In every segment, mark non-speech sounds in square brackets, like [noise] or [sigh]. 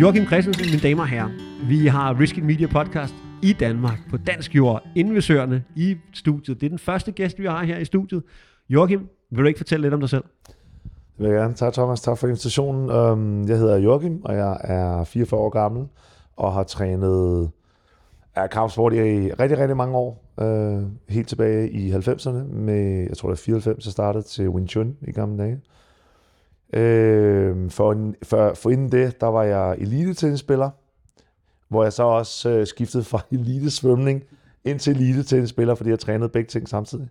Joachim Christensen, mine damer og herrer. Vi har Risky Media Podcast i Danmark på dansk jord, Invesørerne i studiet. Det er den første gæst, vi har her i studiet. Joachim, vil du ikke fortælle lidt om dig selv? Det vil jeg gerne. Tak Thomas, tak for invitationen. Øhm, jeg hedder Joachim, og jeg er 44 år gammel, og har trænet er kampsport i rigtig, rigtig mange år. Øh, helt tilbage i 90'erne med, jeg tror det er 94, jeg startede til Wing Chun i gamle dage. Øh, for, for, for inden det, der var jeg elite-tennisspiller, hvor jeg så også øh, skiftede fra [laughs] elite-svømning ind til elite-tennisspiller, fordi jeg trænede begge ting samtidig.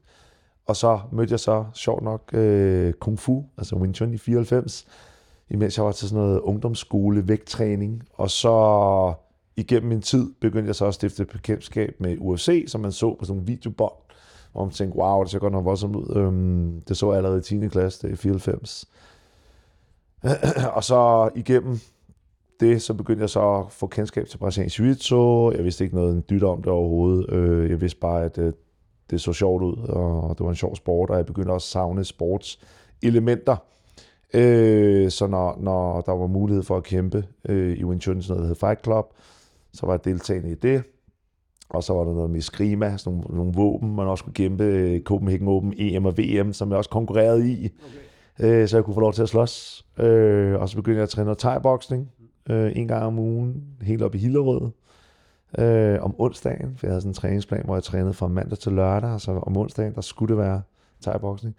Og så mødte jeg så, sjovt nok, øh, Kung Fu, altså Wing Chun i 94, imens jeg var til sådan noget ungdomsskole, vægttræning. Og så igennem min tid begyndte jeg så at stifte bekendtskab med UFC, som man så på sådan nogle videobånd, hvor man tænkte, wow, det ser godt nok voldsomt ud. Øhm, det så jeg allerede i 10. klasse, det er 94. [clears throat] og så igennem det, så begyndte jeg så at få kendskab til brasiliansk jiu Jeg vidste ikke noget dyt om det overhovedet. Øh, jeg vidste bare, at øh, det, så sjovt ud, og det var en sjov sport, og jeg begyndte også at savne sportselementer. Øh, så når, når der var mulighed for at kæmpe øh, i Wing Chun, sådan noget, der hed Fight Club, så var jeg deltagende i det. Og så var der noget med Skrima, sådan nogle, nogle våben, man også kunne kæmpe øh, Copenhagen Open, EM og VM, som jeg også konkurrerede i. Okay. Øh, så jeg kunne få lov til at slås. Øh, og så begyndte jeg at træne thai-boksning øh, en gang om ugen, helt op i Hillerød. Øh, om onsdagen, for jeg havde sådan en træningsplan, hvor jeg trænede fra mandag til lørdag, så om onsdagen, der skulle det være thai-boksning.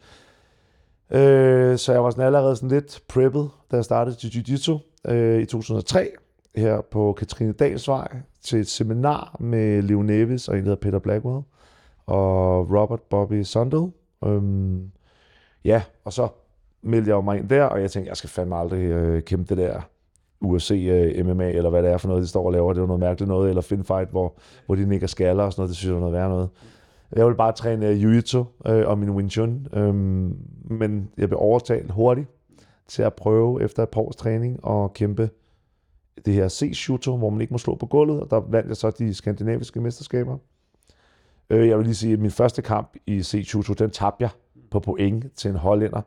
Øh, så jeg var sådan allerede sådan lidt preppet, da jeg startede til Jiu-Jitsu øh, i 2003, her på Katrine Dalsvej til et seminar med Leo Nevis og en, der hedder Peter Blackwell og Robert Bobby Sundell. Øhm, ja, og så meldte jeg mig ind der, og jeg tænkte, jeg skal fandme aldrig øh, kæmpe det der UFC, øh, MMA, eller hvad det er for noget, de står og laver. Det er noget mærkeligt noget, eller Fight, hvor, hvor de nikker skaller og sådan noget. Det synes jeg var noget værre noget. Jeg ville bare træne øh, jiu-jitsu øh, og min Wing Chun, øh, men jeg blev overtalt hurtigt til at prøve efter et par års træning og kæmpe det her C-shooter, hvor man ikke må slå på gulvet, og der vandt jeg så de skandinaviske mesterskaber. Øh, jeg vil lige sige, at min første kamp i C-shooter, den tabte jeg på point til en hollænder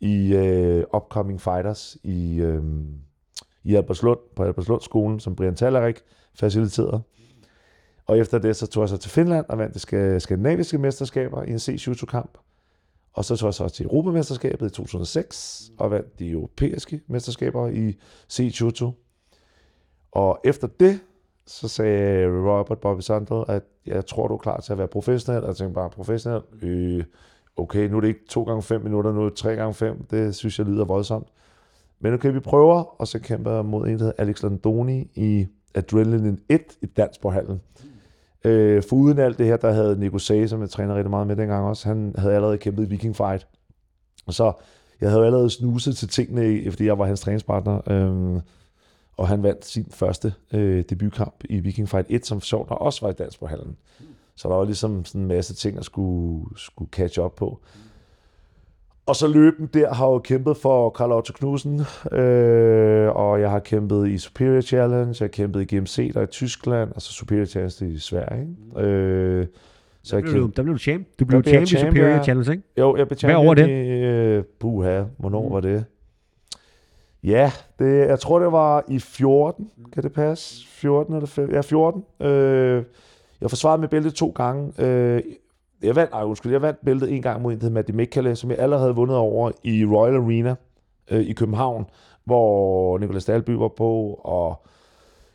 i øh, Upcoming Fighters i, øh, i Albertslund, på Albertslund skolen, som Brian Tallerik faciliterede. Og efter det, så tog jeg så til Finland og vandt det skandinaviske mesterskaber i en C-Shuto-kamp. Og så tog jeg så til Europamesterskabet i 2006 og vandt de europæiske mesterskaber i C-Shuto. Og efter det, så sagde Robert Bobby Sandel, at jeg tror, du er klar til at være professionel. Og jeg tænkte bare, professionel? Øh, okay, nu er det ikke 2 gange 5 minutter, nu er det 3 gange 5 Det synes jeg lyder voldsomt. Men okay, vi prøver, og så kæmper jeg mod en, der hedder Alex Landoni i Adrenaline 1 i Dansborghallen. Øh, for uden alt det her, der havde Nico Sage, som jeg træner rigtig meget med dengang også, han havde allerede kæmpet i Viking Fight. Og så, jeg havde allerede snuset til tingene, fordi jeg var hans træningspartner. Øh, og han vandt sin første øh, debutkamp i Viking Fight 1, som sjovt nok også var i dansk på. Så der var ligesom sådan en masse ting, at skulle, skulle catch up på. Og så løben der har jeg jo kæmpet for Karl Otto Knudsen, øh, og jeg har kæmpet i Superior Challenge, jeg har kæmpet i GMC der i Tyskland, og så Superior Challenge i Sverige. Ikke? Øh, så der, blev du, der blev du champ. Du blev champ, champ i Superior ja. Challenge, ikke? Jo, jeg blev champ Hvad over det? I, øh, buha, hvornår mm. var det? Ja, det, jeg tror, det var i 14. Kan det passe? 14 eller 5? Ja, 14. Øh, jeg forsvarede med bæltet to gange. Øh, jeg vandt, ej, undskyld, jeg vandt bæltet en gang mod en, der hedder Mikkale, som jeg allerede havde vundet over i Royal Arena øh, i København, hvor Nicolas Dalby var på, og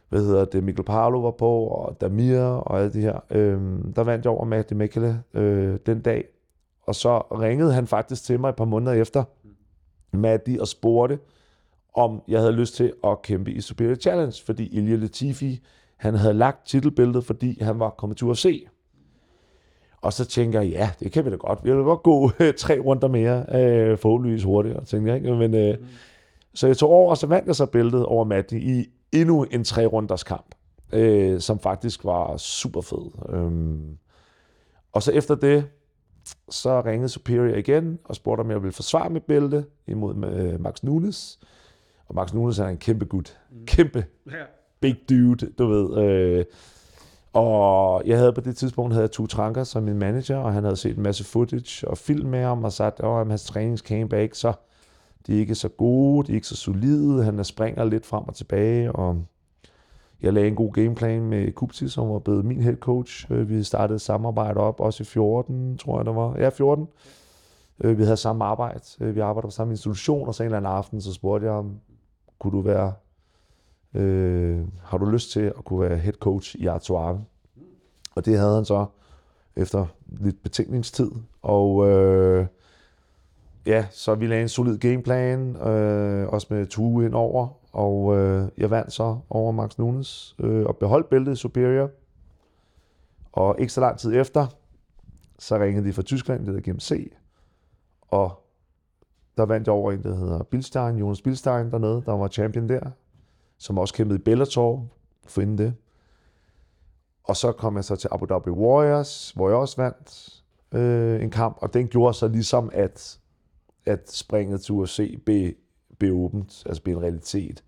hvad hedder det, Mikkel Parlo var på, og Damir og alt det her. Øh, der vandt jeg over Maddie Mikkale øh, den dag, og så ringede han faktisk til mig et par måneder efter, Maddie, og spurgte, om jeg havde lyst til at kæmpe i Superior Challenge, fordi Ilya Latifi, han havde lagt titelbæltet, fordi han var kommet til UFC. Og så tænker jeg, ja, det kan vi da godt. Vi vil godt gå [laughs] tre runder mere, øh, forhåbentligvis hurtigere, tænker jeg. Ikke? Men, øh, mm. Så jeg tog over, og så vandt jeg så bæltet over Matti i endnu en tre runders kamp, øh, som faktisk var super fed. Øhm, og så efter det, så ringede Superior igen og spurgte, om jeg ville forsvare mit bælte imod med Max Nunes. Og Max Nunes er en kæmpe gut. Mm. Kæmpe. Ja. Big dude, du ved. Øh, og jeg havde på det tidspunkt havde to Tranker som min manager, og han havde set en masse footage og film med ham, og sagt, at hans træningscamp er ikke så De er ikke så gode, de er ikke så solide, han er springer lidt frem og tilbage, og jeg lagde en god gameplan med Kupti, som var blevet min head coach. Øh, vi startede samarbejde op, også i 14, tror jeg det var. Ja, 14. Øh, vi havde samme arbejde. Øh, vi arbejdede på samme institution, og så en eller anden aften, så spurgte jeg om, kunne du være, øh, har du lyst til at kunne være head coach i Artois? Og det havde han så efter lidt betænkningstid. Og øh, ja, så vi lagde en solid gameplan, øh, også med Tue ind over, og øh, jeg vandt så over Max Nunes øh, og beholdt bæltet i Superior. Og ikke så lang tid efter, så ringede de fra Tyskland, det der GMC, og der vandt jeg over en, der hedder Bilstein, Jonas Bilstein dernede, der var champion der, som også kæmpede i Bellator for inden det. Og så kom jeg så til Abu Dhabi Warriors, hvor jeg også vandt øh, en kamp, og den gjorde så ligesom, at, at springet til UFC blev, blev åbent, altså blev en realitet.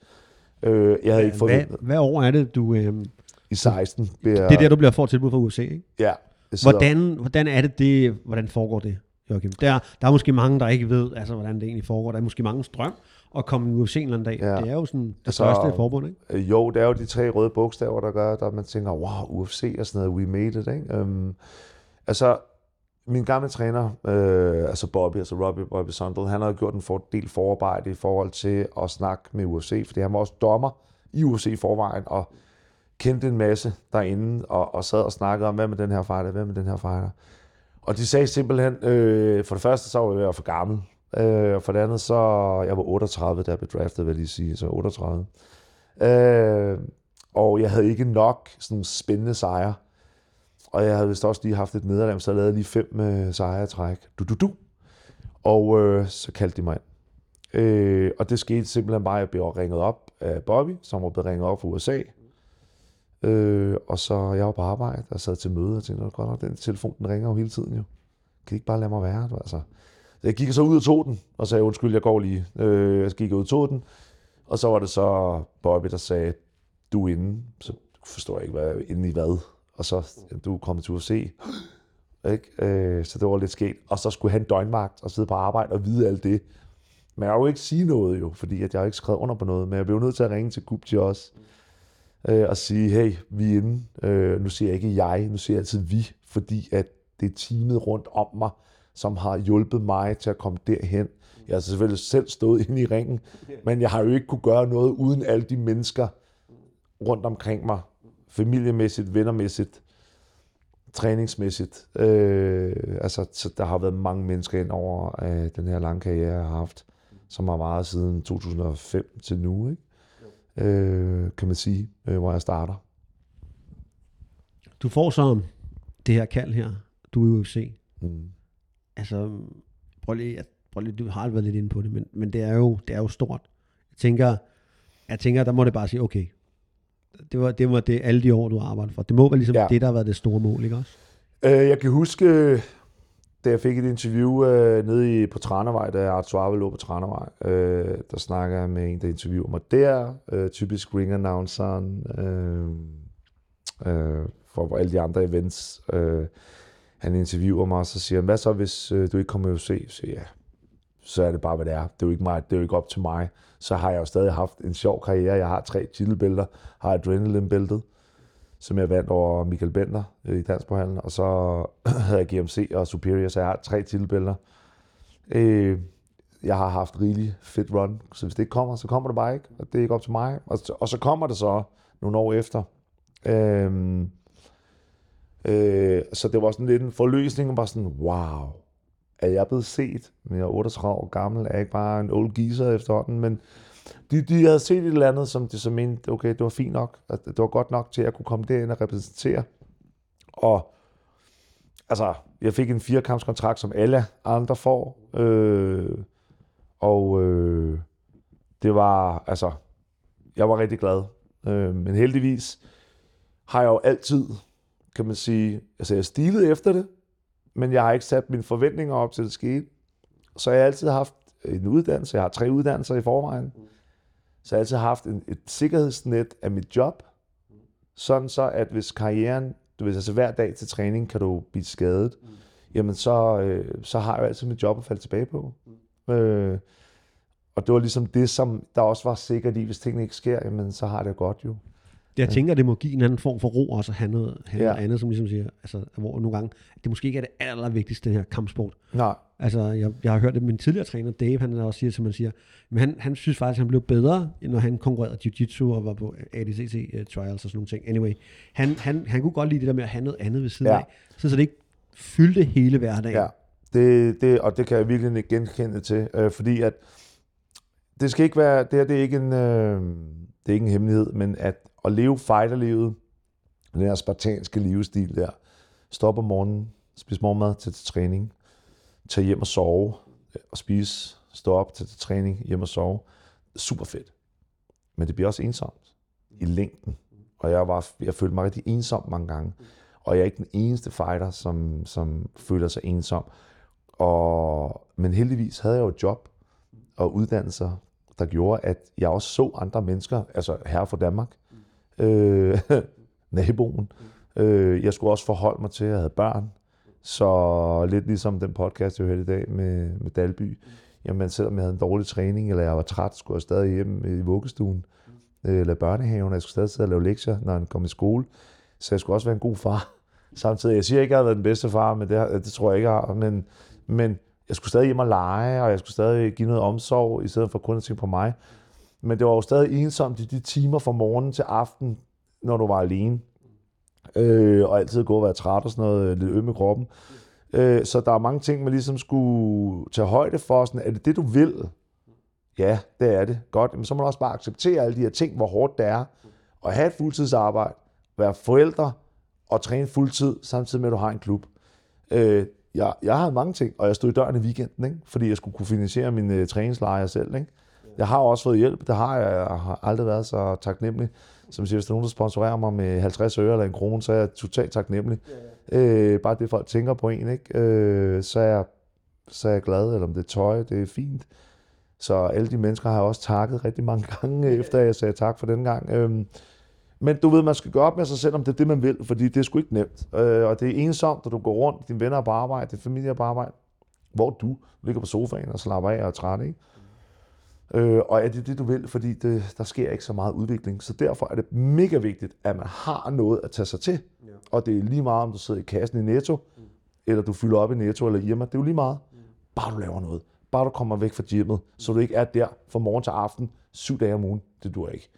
Øh, jeg havde ikke Hvad, forventet. hvad år er det, du... Øh, I 16 blev jeg... det er der, du bliver får tilbud fra UFC, ikke? Ja. Hvordan, hvordan er det, det, hvordan foregår det, Joachim? Der, der er måske mange, der ikke ved, altså, hvordan det egentlig foregår. Der er måske mange drøm at komme i UFC en eller anden dag. Ja. Det er jo sådan det Altså, største forbund, ikke? Øh, Jo, det er jo de tre røde bogstaver, der gør, at man tænker, wow, UFC og sådan noget, we made it, ikke? Um, altså, min gamle træner, øh, altså Bobby, altså Robbie, Bobby Sundell, han har gjort en for, del forarbejde i forhold til at snakke med UFC, fordi han var også dommer i UFC i forvejen, og kendte en masse derinde, og, og sad og snakkede om, hvad med den her fighter, hvad med den her fighter. Og de sagde simpelthen, øh, for det første, så var jeg for gammel, øh, og for det andet, så jeg var 38, da jeg blev draftet, vil jeg lige sige, så 38. Øh, og jeg havde ikke nok sådan spændende sejre. Og jeg havde vist også lige haft et nederlag, så jeg lavede lige fem øh, sejre i træk. Du, du, du. Og øh, så kaldte de mig ind. Øh, og det skete simpelthen bare, at jeg blev ringet op af Bobby, som var blevet ringet op fra USA. Øh, og så jeg var på arbejde og sad til møde og tænkte, godt nok, den telefon, den ringer jo hele tiden jo. Kan I ikke bare lade mig være? Du, altså. Så jeg gik så ud og tog den, og sagde, undskyld, jeg går lige. Øh, jeg gik ud og tog den, og så var det så Bobby, der sagde, du er inde. Så forstår jeg ikke, hvad inde i hvad. Og så, du er kommet til UFC. Ikke? Øh, så det var lidt sket. Og så skulle han døgnvagt og sidde på arbejde og vide alt det. Men jeg har jo ikke sige noget jo, fordi at jeg har ikke skrevet under på noget. Men jeg blev nødt til at ringe til Gupti også. Øh, og sige, hey, vi er inde. Øh, nu siger jeg ikke jeg, nu siger jeg altid vi. Fordi at det er teamet rundt om mig, som har hjulpet mig til at komme derhen. Jeg har selvfølgelig selv stået [laughs] inde i ringen, men jeg har jo ikke kunne gøre noget uden alle de mennesker rundt omkring mig. Familiemæssigt, vennermæssigt, træningsmæssigt. Øh, altså, så der har været mange mennesker ind over øh, den her lange karriere, jeg har haft, som har varet siden 2005 til nu, ikke? Øh, kan man sige, øh, hvor jeg starter. Du får så det her kald her. Du er i UFC. Mm. Altså, prøv lige, at- prøv lige, du har været lidt inde på det, men, men det, er jo, det er jo stort. Jeg tænker, jeg tænker, der må det bare sige, okay, det var, det var det alle de år, du har arbejdet for. Det må være ligesom Ja. det, der har været det store mål, ikke også? Øh, jeg kan huske, da jeg fik et interview øh, nede i, på Tranevej, da Arthur lå på Tranevej, øh, der snakker jeg med en, der interviewer mig der. Øh, typisk ring announceren øh, øh, for alle de andre events. Øh, han interviewer mig, og så siger han, hvad så, hvis øh, du ikke kommer i UFC? Så siger jeg, ja, så er det bare, hvad det er. Det er jo ikke, mig, det er jo ikke op til mig. Så har jeg jo stadig haft en sjov karriere. Jeg har tre titelbælter, har adrenaline-bæltet, som jeg vandt over Michael Bender øh, i Dansborhallen, og så [clears throat] havde jeg GMC og Superior, så jeg har tre titelbælter. Øh, jeg har haft rigelig fedt run, så hvis det ikke kommer, så kommer det bare ikke, og det er ikke op til mig. Og, og så kommer det så nogle år efter. Øh, øh, så det var sådan lidt en forløsning, og bare sådan, wow, er jeg blevet set? Men jeg er 38 år gammel, er jeg ikke bare en old geezer efterhånden, men de, de havde set et eller andet, som de så mente, okay, det var fint nok, at det var godt nok til, at jeg kunne komme derind og repræsentere. Og altså, jeg fik en firekampskontrakt, som alle andre får, øh, og øh, det var, altså, jeg var rigtig glad. Øh, men heldigvis har jeg jo altid, kan man sige, altså jeg stilede efter det, men jeg har ikke sat mine forventninger op til det skete. Så jeg har altid haft en uddannelse, jeg har tre uddannelser i forvejen, så jeg har altid haft en, et sikkerhedsnet af mit job, sådan så, at hvis karrieren, du ved, altså hver dag til træning kan du blive skadet, jamen så, øh, så har jeg jo altid mit job at falde tilbage på. Øh, Og det var ligesom det, som der også var sikkert i, hvis tingene ikke sker, jamen så har det godt jo. Jeg tænker, det må give en anden form for ro også at have noget, have Ja. noget andet, som ligesom siger, altså, hvor nogle gange, det måske ikke er det allervigtigste, den her kampsport. Nej, Altså, jeg, jeg har hørt det min tidligere træner, Dave, han også siger, som man siger, men han, han synes faktisk, at han blev bedre, når han konkurrerede jiu-jitsu og var på ADCC uh, trials og sådan nogle ting. Anyway, han, han, han kunne godt lide det der med at have noget andet ved siden Ja. af, så, så det ikke fyldte hele hverdagen. ja. Det, det, og det kan jeg virkelig ikke genkende til, øh, fordi at det skal ikke være, det her det er ikke en, øh, det er ikke en hemmelighed, men at, at leve fighterlivet, den her spartanske livsstil der, stop om morgenen, spise morgenmad til, til træning, tage hjem og sove, øh, og spise, stå op til, til træning, hjem og sove, super fedt. Men det bliver også ensomt i længden. Og jeg, var, jeg følte mig rigtig ensom mange gange. Og jeg er ikke den eneste fighter, som, som føler sig ensom. Og, men heldigvis havde jeg jo et job og uddannelser, der gjorde, at jeg også så andre mennesker, altså her fra Danmark, øh, [laughs] naboen. Øh, jeg skulle også forholde mig til, at jeg havde børn. Så lidt ligesom den podcast, jeg hørte i dag med, med Dalby. Jamen, selvom jeg havde en dårlig træning, eller jeg var træt, skulle jeg stadig hjem i vuggestuen, øh, eller børnehaven, og jeg skulle stadig sidde og lave lektier, når han kom i skole. Så jeg skulle også være en god far. [laughs] Samtidig, jeg siger ikke, at jeg har været den bedste far, men det, har- det tror jeg ikke, jeg har. Men, men jeg skulle stadig hjem og lege, og jeg skulle stadig give noget omsorg, i stedet for kun at tænke på mig. Men det var jo stadig ensomt i de timer fra morgen til aften, når du var alene. Øh, og altid gå og være træt og sådan noget, øh, lidt øm i kroppen. Øh, så der er mange ting, man ligesom skulle tage højde for. Sådan, er det det, du vil? Ja, det er det. Godt. Men så må man også bare acceptere alle de her ting, hvor hårdt det er. At have et fuldtidsarbejde, være forældre og træne fuldtid, samtidig med, at du har en klub. Øh, jeg, jeg har mange ting, og jeg stod i døren i weekenden, ikke? fordi jeg skulle kunne finansiere min øh, træningslejre selv. Ikke? Jeg har også fået hjælp, det har jeg. Jeg har aldrig været så taknemmelig. Som siger, hvis der er nogen, der sponsorerer mig med 50 øre eller en krone, så er jeg totalt taknemmelig. Øh, bare det, folk tænker på en, ikke? Øh, så, er jeg, så er jeg glad, eller om det er tøj, det er fint. Så alle de mennesker har jeg også takket rigtig mange gange, efter jeg sagde tak for den gang. Øhm, men du ved, man skal gøre op med sig selv, om det er det, man vil, fordi det er sgu ikke nemt. Øh, og det er ensomt, at du går rundt, dine venner er på arbejde, din familie er på arbejde, hvor du ligger på sofaen og slapper af og er træt, ikke? Øh, og er det det, du vil, fordi det, der sker ikke så meget udvikling. Så derfor er det mega vigtigt, at man har noget at tage sig til. Ja. Og det er lige meget, om du sidder i kassen i Netto, mm. eller du fylder op i Netto eller Irma. Det er jo lige meget. Mm. Bare du laver noget. Bare du kommer væk fra gymmet, så du ikke er der fra morgen til aften, syv dage om ugen. Det duer ikke.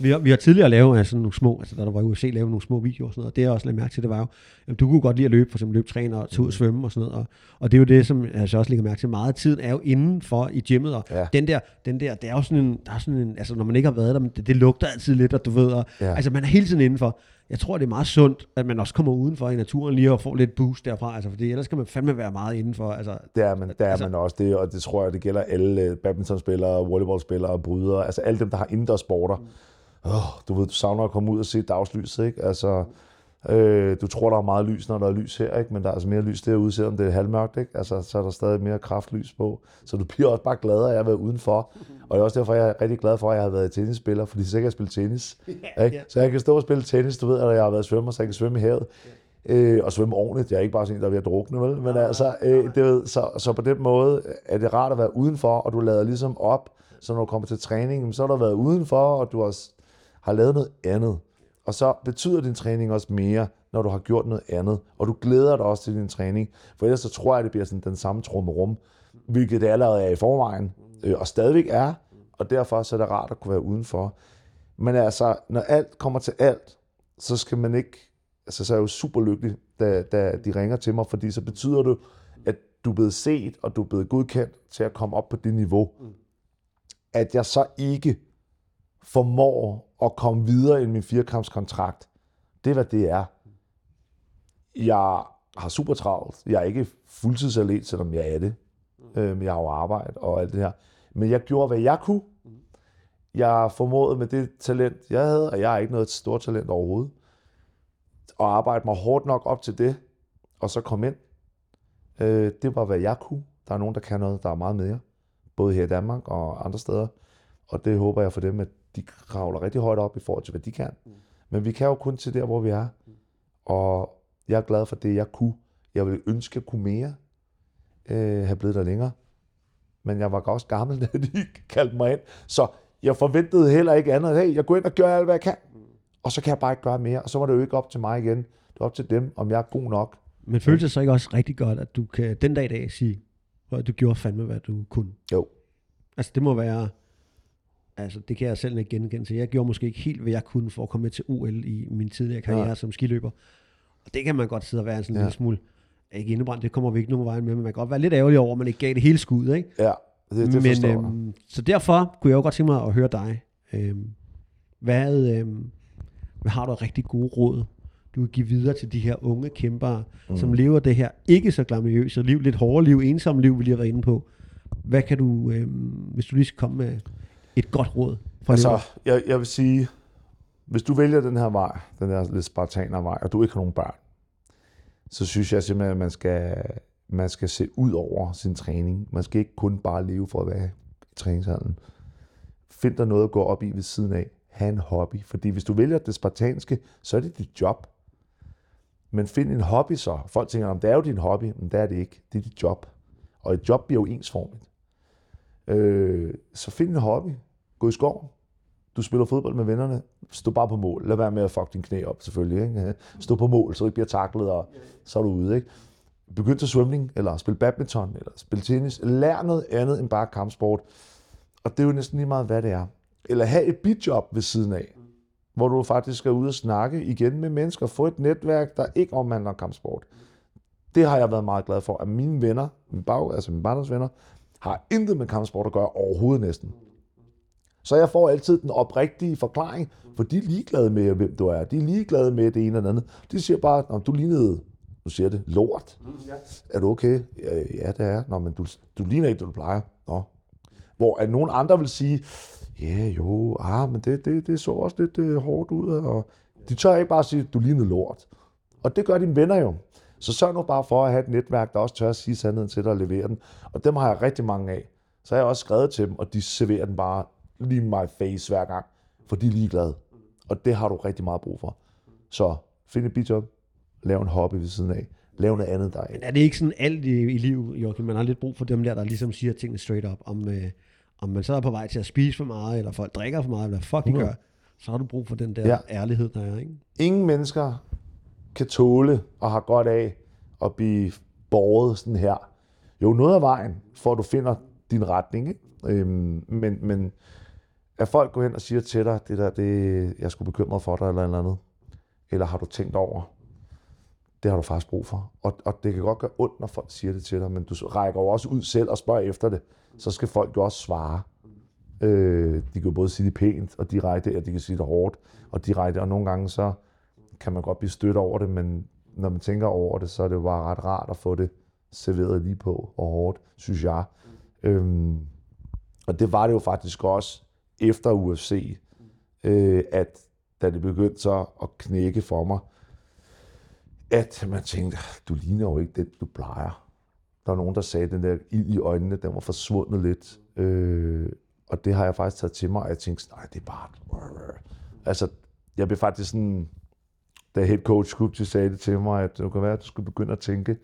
Vi har, vi har tidligere lavet altså, nogle små, altså da der var i USA, lavet nogle små videoer og sådan noget, og det jeg også lagde mærke til, det var jo, jamen, du kunne godt lide at løbe, for eksempel løbetræne og tage ud og svømme og sådan noget, og, og det er jo det, som jeg altså også lægger mærke til, meget af tiden er jo indenfor i gymmet, og Ja. den der, den der, det er jo sådan en, der er sådan en, altså når man ikke har været der, men det, det lugter altid lidt, og du ved, og, Ja. altså man er hele tiden indenfor. Jeg tror, det er meget sundt, at man også kommer udenfor i naturen lige og får lidt boost derfra, altså fordi ellers skal man fandme være meget indenfor, altså Det er man, det er Altså- altså, man også, det, og det tror jeg, det gælder alle øh, badmintonspillere, volleyballspillere, brydere, altså alle dem, der har indendørs sporter. Oh, du ved, du savner at komme ud og se dagslyset, ikke? Altså, øh, du tror, der er meget lys, når der er lys her, ikke? Men der er altså mere lys derude, selvom det er halvmørkt, ikke? Altså, så er der stadig mere kraftlys på. Så du bliver også bare glad af at være udenfor. Og det er også derfor, jeg er rigtig glad for, at jeg har været tennisspiller, fordi så kan jeg spille tennis. [laughs] Ikke? Så jeg kan stå og spille tennis, du ved, at jeg har været svømmer, så jeg kan svømme i havet. Øh, og svømme ordentligt. Jeg er ikke bare sådan en, der er ved at drukne, vel? Men altså, øh, det ved, så, så på den måde er det rart at være udenfor, og du lader ligesom op, så når du kommer til træning, så har du været udenfor, og du har, har lavet noget andet. Og så betyder din træning også mere, når du har gjort noget andet, og du glæder dig også til din træning. For ellers så tror jeg, det bliver sådan den samme trummerum, hvilket det allerede er i forvejen, øh, og stadigvæk er, og derfor så er det rart at kunne være udenfor. Men altså, når alt kommer til alt, så skal man ikke, altså så er jeg jo super lykkelig, da, da de ringer til mig, fordi så betyder det, at du er blevet set, og du er blevet godkendt til at komme op på det niveau. At jeg så ikke formår at komme videre i min firekampskontrakt, det er, hvad det er. Jeg har super travlt. Jeg er ikke fuldtidsatlet, selvom jeg er det. Men jeg har jo arbejde og alt det her. Men jeg gjorde, hvad jeg kunne. Jeg formåede med det talent, jeg havde, og jeg er ikke noget stort talent overhovedet, at arbejde mig hårdt nok op til det, og så komme ind. Øh, det var, hvad jeg kunne. Der er nogen, der kan noget, der er meget mere. Både her i Danmark og andre steder. Og det håber jeg for dem, at de kravler rigtig højt op i forhold til, hvad de kan. Men vi kan jo kun til der, hvor vi er. Og jeg er glad for det, jeg kunne. Jeg vil ønske, at jeg kunne mere. Øh, have blevet der længere. men jeg var også gammel, [laughs] da de kaldte mig ind. Så jeg forventede heller ikke andet. Hey, jeg går ind og gør alt, hvad jeg kan. Og så kan jeg bare ikke gøre mere. Og så var det jo ikke op til mig igen. Det var op til dem, om jeg er god nok. Men føles det så ikke også rigtig godt, at du kan den dag i dag sige, at du gjorde fandme, hvad du kunne? Jo. Altså det må være, altså det kan jeg selv ikke genkende til. Jeg gjorde måske ikke helt, hvad jeg kunne for at komme med til OL i min tidligere karriere ja. som skiløber. Og det kan man godt sidde og være sådan en ja. lille smule, ikke indebrændt, det kommer vi ikke nogen vej med, men man kan godt være lidt ærgerlig over, at man ikke gav det hele skud, ikke? Ja, det, det men, øhm, Så derfor kunne jeg jo godt tænke mig at høre dig. Øhm, hvad, øhm, hvad har du rigtig gode råd, du vil give videre til de her unge kæmpere, mm. som lever det her ikke så glamourøse liv, lidt hårdere liv, ensom liv, vi lige har været inde på. Hvad kan du, øhm, hvis du lige skal komme med et godt råd? For altså, jeg, jeg vil sige, hvis du vælger den her vej, den her lidt spartaner vej, og du ikke har nogen børn, så synes jeg simpelthen, at man skal, man skal se ud over sin træning. Man skal ikke kun bare leve for at være i træningshallen. Find dig noget at gå op i ved siden af. Ha' en hobby. Fordi hvis du vælger det spartanske, så er det dit job. Men find en hobby så. Folk tænker, om det er jo din hobby, men det er det ikke. Det er dit job. Og et job bliver jo ensformigt. Øh, så find en hobby. Gå i skoven. Du spiller fodbold med vennerne. Stå bare på mål. Lad være med at fuck din knæ op, selvfølgelig. Ikke? [laughs] Stå på mål, så du ikke bliver taklet, og så er du ude. Ikke? Begynd til svømning, eller spil badminton, eller spil tennis. Lær noget andet end bare kampsport. Og det er jo næsten lige meget, hvad det er. Eller have et bidjob ved siden af, hvor du faktisk skal ud og snakke igen med mennesker. Få et netværk, der ikke omhandler kampsport. Det har jeg været meget glad for, at mine venner, min bag, altså mine barndomsvenner, har intet med kampsport at gøre overhovedet næsten. Så jeg får altid den oprigtige forklaring, for de er ligeglade med, hvem du er. De er ligeglade med det ene eller andet. De siger bare, om du lignede, du siger det, lort. Ja. Er du okay? Ja, det er. Nå, men du, du ligner ikke, det du plejer. Nå. Hvor at nogen andre vil sige, ja, yeah, jo, ah, men det, det, det så også lidt uh, hårdt ud. Og de tør ikke bare sige, du lignede lort. Og det gør dine venner jo. Så sørg nu bare for at have et netværk, der også tør at sige sandheden til dig og levere den. Og dem har jeg rigtig mange af. Så har jeg også skrevet til dem, og de serverer den bare lige my face hver gang, for de er ligeglade. Og det har du rigtig meget brug for. Så find et bidjob, lav en hobby ved siden af, lav noget andet der. Men er det ikke sådan alt i, i livet, Joachim? Man har lidt brug for dem der, der ligesom siger tingene straight up, om, øh, om man så er på vej til at spise for meget, eller folk drikker for meget, eller hvad fuck de gør, så har du brug for den der ja. ærlighed, der er, ikke? Ingen mennesker kan tåle og har godt af at blive borget sådan her. Jo, noget af vejen, for at du finder din retning, ikke? Øhm, men, men at folk går hen og siger til dig, det der, det, jeg skulle bekymre for dig, eller eller andet, eller har du tænkt over, det har du faktisk brug for. Og, og det kan godt gøre ondt, når folk siger det til dig, men du rækker jo også ud selv og spørger efter det. Så skal folk jo også svare. Øh, de kan jo både sige det pænt og direkte, og de kan sige det hårdt og direkte, og nogle gange så kan man godt blive stødt over det, men når man tænker over det, så er det jo bare ret rart at få det serveret lige på og hårdt, synes jeg. Øhm, og det var det jo faktisk også efter UFC, øh, at da det begyndte så at knække for mig, at man tænkte, du ligner jo ikke det, du plejer. Der var nogen, der sagde, at den der ild i øjnene, den var forsvundet lidt. Øh, og det har jeg faktisk taget til mig, og jeg tænkte, nej, det er bare... Altså, jeg blev faktisk sådan, da head coach Skupti sagde det til mig, at det kan være, at du skulle begynde at tænke,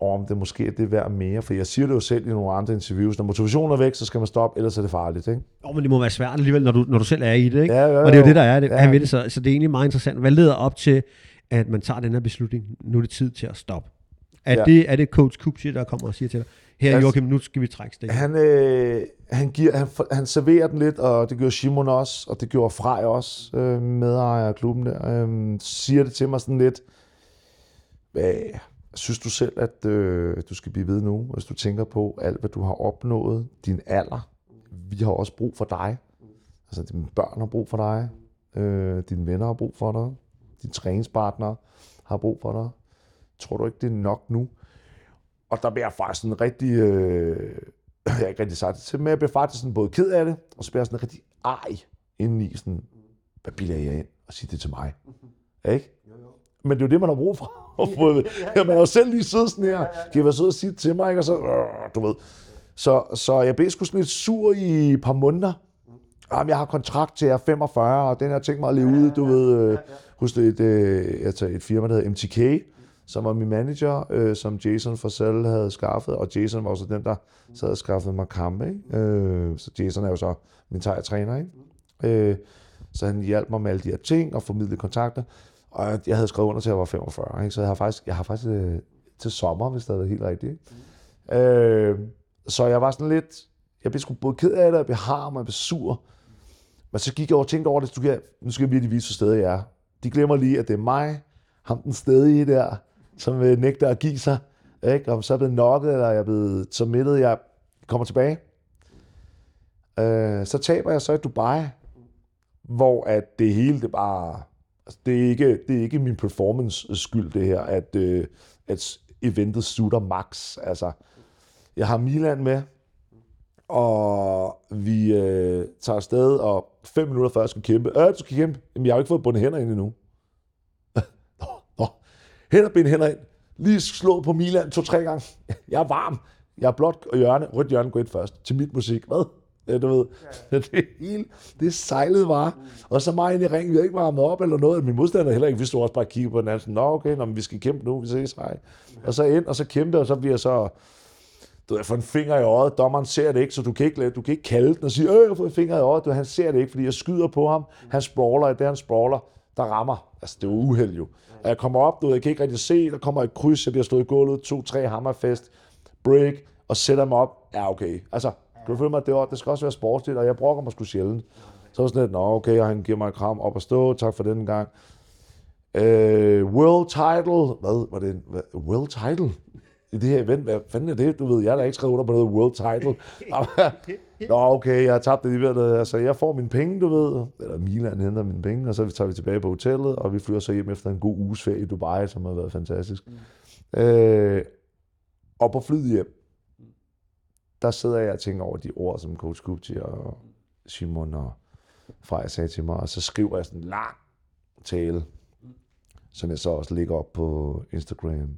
om det måske er det værd mere. For jeg siger det jo selv i nogle andre interviews. Når motivationen er væk, så skal man stoppe, ellers er det farligt. Ikke? Jo, men det må være svært alligevel, når du, når du selv er i det. Ikke? Ja, ja, ja, og det er jo det, der er det. Ja. Ved det, så, så det er egentlig meget interessant. Hvad leder op til, at man tager den her beslutning? Nu er det tid til at stoppe. Er, ja. det, er det coach Kupchi, der kommer og siger til dig, her altså, Joachim, nu skal vi trække stik. Han, øh, han, giver, han, han serverer den lidt, og det gjorde Simon også, og det gjorde Frej også, øh, medejer af klubben der. Øh, siger det til mig sådan lidt, øh, Synes du selv, at øh, du skal blive ved nu, hvis du tænker på alt, hvad du har opnået, din alder? Vi har også brug for dig. Altså, dine børn har brug for dig. Øh, dine venner har brug for dig. Din træningspartner har brug for dig. Tror du ikke, det er nok nu? Og der bliver jeg faktisk sådan rigtig... Øh, [clears throat] jeg har ikke rigtig sagt det til, men jeg bliver faktisk sådan både ked af det, og så bliver jeg sådan rigtig ej indeni, sådan, hvad bilder jeg ind og sige det til mig? Ikke? Men det er jo det, man har brug for. [laughs] ja, man har jo selv lige siddet sådan her. Kan I være sød og sige det til mig? Ikke? Og så, øh, du ved. Så, så jeg blev sgu sådan lidt sur i et par måneder. Jamen, jeg har kontrakt til jeg er 45, og den har tænkt mig at leve ude, du ved, øh, hos et, et, et firma, der hedder MTK, som var min manager, øh, som Jason Forsell havde skaffet, og Jason var også den, der sad og skaffede mig kampe. Ikke? Øh, så Jason er jo så min træner, ikke? Øh, så han hjalp mig med alle de her ting og formidlede kontakter. Og jeg havde skrevet under til, at jeg var 45, ikke? så jeg har faktisk, jeg har faktisk øh, til sommer, hvis det havde været helt rigtigt. Ikke? Øh, så jeg var sådan lidt, jeg blev sgu både ked af det, jeg blev harm, og jeg blev sur. Men så gik jeg over og tænkte over det, du nu skal jeg virkelig vise, hvor stedet jeg er. De glemmer lige, at det er mig, ham den stedige der, som vil nægter at give sig. Ikke? Om så er blevet nokket, eller jeg er blevet så jeg kommer tilbage. Øh, så taber jeg så i Dubai, hvor at det hele, det bare... Altså, det, er ikke, det er ikke min performance skyld, det her, at, øh, at eventet slutter max. Altså, jeg har Milan med, og vi øh, tager afsted, og fem minutter før jeg skal kæmpe. Øh, du skal kæmpe. Jamen, jeg har jo ikke fået bundet hænder ind endnu nå, nå. Hænder, bind hænder ind. Lige slå på Milan to-tre gange. [laughs] Jeg er varm. Jeg er blot og hjørne. Rødt hjørne går ind først. Til mit musik. Hvad? Ja, du ved. Ja. [laughs] Det hele, det sejlede. Mm. Og så mig ind i ringen, vi havde ikke varmet op eller noget. Min modstander heller ikke. Vi stod også bare og kiggede på den anden. Nå, okay, nå, men vi skal kæmpe nu. Vi ses, hej. Og så ind, og så kæmpe, og så bliver så du ved, få en finger i øjet. Dommeren ser det ikke, så du kan ikke, du kan ikke kalde den og sige, øh, jeg har fået en finger i øjet. Du, han ser det ikke, fordi jeg skyder på ham. Han sprawler, det han sprawler, der rammer. Altså, det er uheld jo. Og jeg kommer op, du ved, jeg kan ikke rigtig se, der kommer et kryds, jeg bliver slået i gulvet, to-tre hammerfest, break, og sætter mig op. Ja, okay. Altså, kan du føle mig, det, var, det skal også være sportsligt, og jeg brokker mig sgu sjældent. Så var sådan lidt, nå okay, og han giver mig et kram op og stå, tak for den gang. Øh, world title, hvad var det? World title? I det her event, hvad fanden er det? Du ved, jeg har da ikke skrevet under på noget world title. [laughs] Nå, okay, jeg har tabt det alligevel. Altså, jeg får mine penge, du ved. Eller Milan henter mine penge, og så tager vi tilbage på hotellet, og vi flyver så hjem efter en god uges ferie i Dubai, som har været fantastisk. Mm. Øh, og på flyet hjem, der sidder jeg og tænker over de ord, som coach Gupti og Simon og Freja sagde til mig, og så skriver jeg sådan en lang tale, som jeg så også lægger op på Instagram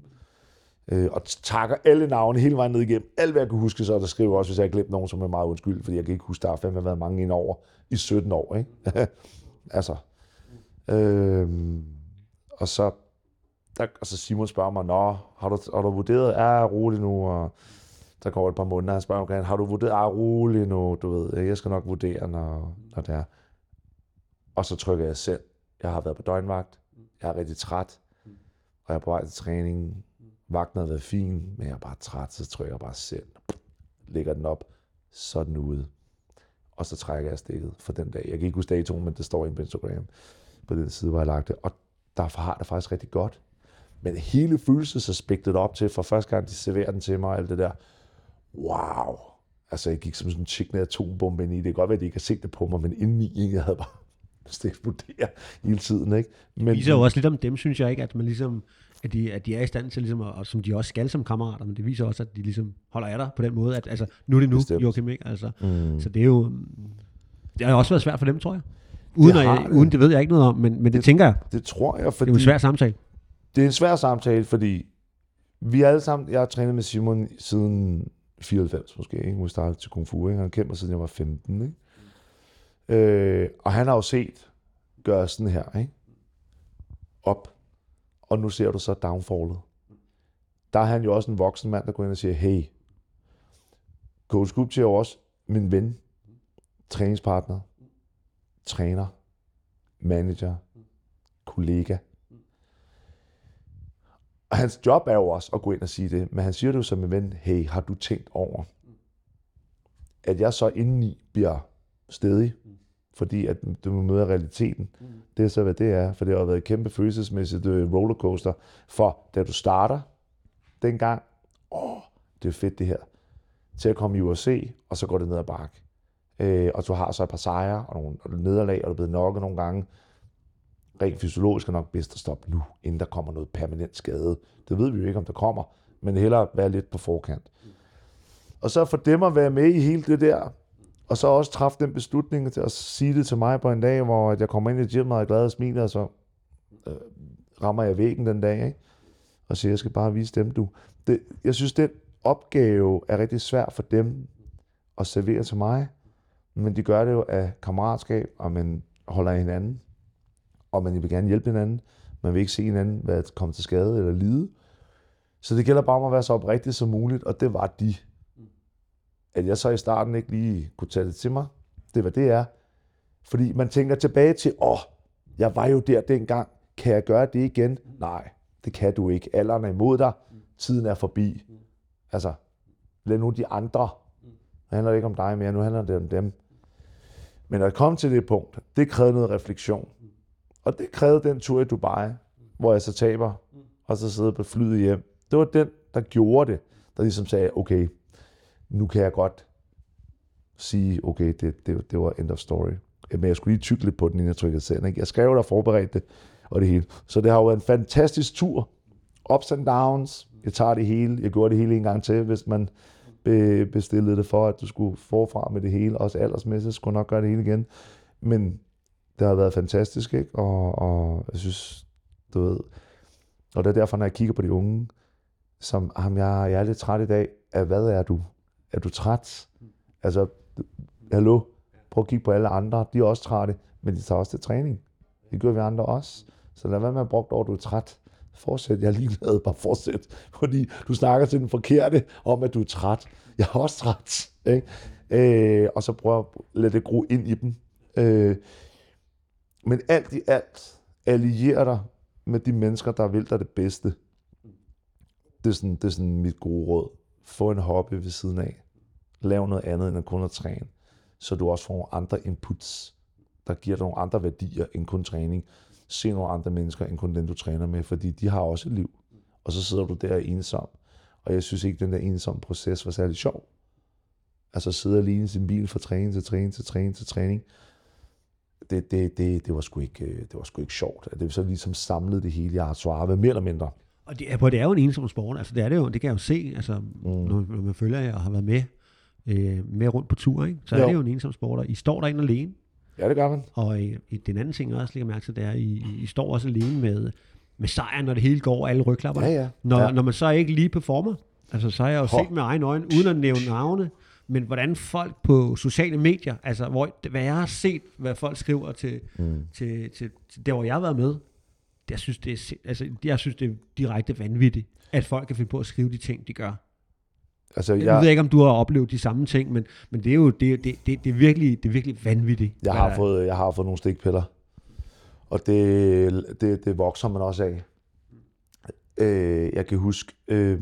øh, og takker alle navne hele vejen ned igennem. Alt hvad jeg kan huske, så der skriver også, hvis jeg har glemt nogen, som er meget undskyld, fordi jeg kan ikke huske, der har fandme været mange ind over i 17 år. Ikke? [laughs] altså. Øh, og så der, og så Simon spørger mig, Nå, har du, har du vurderet, er jeg rolig nu? Og der går et par måneder, han spørger mig, har du vurderet, er rolig nu? Du ved, jeg skal nok vurdere, når, når det er. Og så trykker jeg selv. Jeg har været på døgnvagt. Jeg er rigtig træt. Og jeg er på vej til træning. Vagten har været fin, men jeg er bare træt, så trykker jeg bare selv. Lægger den op, så den ude. Og så trækker jeg stikket for den dag. Jeg kan ikke huske datoen, men det står inde på Instagram på den side, hvor jeg lagt det. Og derfor har det faktisk rigtig godt. Men hele følelsesaspektet op til, for første gang de serverer den til mig, og alt det der, wow. Altså, jeg gik som sådan en chicken atombombe ind i det. Det kan godt være, at de ikke har set det på mig, men indeni, jeg havde bare [laughs] det eksploderer hele tiden. Ikke? Men, det viser jo også lidt om dem, synes jeg ikke, at man ligesom at de, at de er i stand til, ligesom, og som de også skal som kammerater, men det viser også, at de ligesom holder af dig på den måde, at altså, nu er det nu, Bestemt. Joachim, ikke? Altså, mm. Så det er jo, det har også været svært for dem, tror jeg. Uden, det, jeg, uden det ved jeg ikke noget om, men, men det, det tænker jeg. Det tror jeg, fordi... Det er en svær samtale. Det er en svær samtale, fordi vi alle sammen, jeg har trænet med Simon siden 94 måske, ikke? Vi startede til Kung Fu, ikke? Han har mig siden jeg var 15, ikke? Øh, og han har jo set gøre sådan her, ikke? Op og nu ser du så downfallet. Der er han jo også en voksen mand, der går ind og siger, hey, Coach Gupti er jo også min ven, træningspartner, træner, manager, kollega. Og hans job er jo også at gå ind og sige det, men han siger det jo som en ven, hey, har du tænkt over, at jeg så indeni bliver stedig, fordi at du møder realiteten. Mm. Det er så, hvad det er, for det har været et kæmpe følelsesmæssigt øh, rollercoaster, for da du starter dengang, åh, det er fedt det her, til at komme i USA, og så går det ned ad bakke. Øh, og du har så et par sejre og nogle nederlag, og du er blevet nokket nogle gange. Rent fysiologisk er nok bedst at stoppe nu, inden der kommer noget permanent skade. Det ved vi jo ikke, om der kommer, men hellere være lidt på forkant. Og så for dem at være med i hele det der, og så også træffe den beslutning til at sige det til mig på en dag, hvor jeg kommer ind i gymmet og er glad og smiler, og så øh, rammer jeg væggen den dag, ikke? og siger, jeg skal bare vise dem, du. Det, jeg synes, den opgave er rigtig svær for dem at servere til mig, men de gør det jo af kammeratskab, og man holder af hinanden, og man vil gerne hjælpe hinanden. Man vil ikke se hinanden være komme til skade eller lide. Så det gælder bare om at være så oprigtig som muligt, og det var de. At jeg så i starten ikke lige kunne tage det til mig, det var det er. Fordi man tænker tilbage til, åh, jeg var jo der dengang, kan jeg gøre det igen? Nej, det kan du ikke. Alderen er imod dig, tiden er forbi. Altså, lad nu de andre. Det handler ikke om dig mere, nu handler det om dem. Men at komme til det punkt, det krævede noget refleksion. Og det krævede den tur i Dubai, hvor jeg så taber, og så sidder på flyet hjem. Det var den, der gjorde det, der ligesom sagde, okay, nu kan jeg godt sige, okay, det, det, det var end of story. Men jeg skulle lige tykke lidt på den, inden jeg trykkede send. Ikke? Jeg skrev der forberedt det, og det hele. Så det har jo været en fantastisk tur. Ups and downs. Jeg tager det hele. Jeg gjorde det hele en gang til, hvis man be, bestillede det for, at du skulle forfra med det hele. Også aldersmæssigt skulle nok gøre det hele igen. Men det har været fantastisk, ikke? Og, og jeg synes, du ved, og det er derfor, når jeg kigger på de unge, som, ham, jeg, jeg er lidt træt i dag, af hvad er du? Er du træt? Altså, hallo? Prøv at kigge på alle andre. De er også trætte, men de tager også til træning. Det gør vi andre også. Så lad være med at bruge over, at du er træt. Fortsæt. Jeg er ligeglad. Bare fortsæt. Fordi du snakker til den forkerte om, at du er træt. Jeg er også træt. Ikke? Øh, og så prøv at lade det gro ind i dem. Øh, men alt i alt, allierer dig med de mennesker, der vil dig det bedste. Det er sådan, det er sådan mit gode råd. Få en hobby ved siden af. Lav noget andet end at kun at træne. Så du også får nogle andre inputs, der giver dig nogle andre værdier end kun træning. Se nogle andre mennesker end kun den, du træner med, fordi de har også et liv. Og så sidder du der ensom. Og jeg synes ikke, den der ensomme proces var særlig sjov. Altså sidde alene i sin bil fra træning til træning til træning til træning. Det, det, det, det, var, sgu ikke, øh, det var sgu ikke sjovt. Det var så ligesom samlede det hele, jeg har svaret mere eller mindre. Og det er, det er jo en ensom sport, altså det er det jo, det kan jeg jo se, altså, mm. når, når man følger jer og har været med, øh, med rundt på tur, ikke? så jo. er det jo en ensom sport, og I står derinde alene. Ja, det gør man. Og øh, den anden ting, jeg også lægger mærke til, det er, at I, I står også alene med, med sejren, når det hele går, alle rygklapper. Ja, ja. Når, ja. når man så ikke lige performer, altså så har jeg jo Hå. set med egen øjne, uden at nævne navne, men hvordan folk på sociale medier, altså hvor, hvad jeg har set, hvad folk skriver til, mm. til, til, til der, hvor jeg har været med, jeg synes, det er, altså, jeg synes, det er direkte vanvittigt, at folk kan finde på at skrive de ting, de gør. Altså, jeg, jeg ved ikke, om du har oplevet de samme ting, men, men det er jo det, det, det, det er virkelig, det er virkelig vanvittigt. Jeg har, fået, jeg har fået nogle stikpiller, og det, det, det vokser man også af. Øh, jeg kan huske, øh,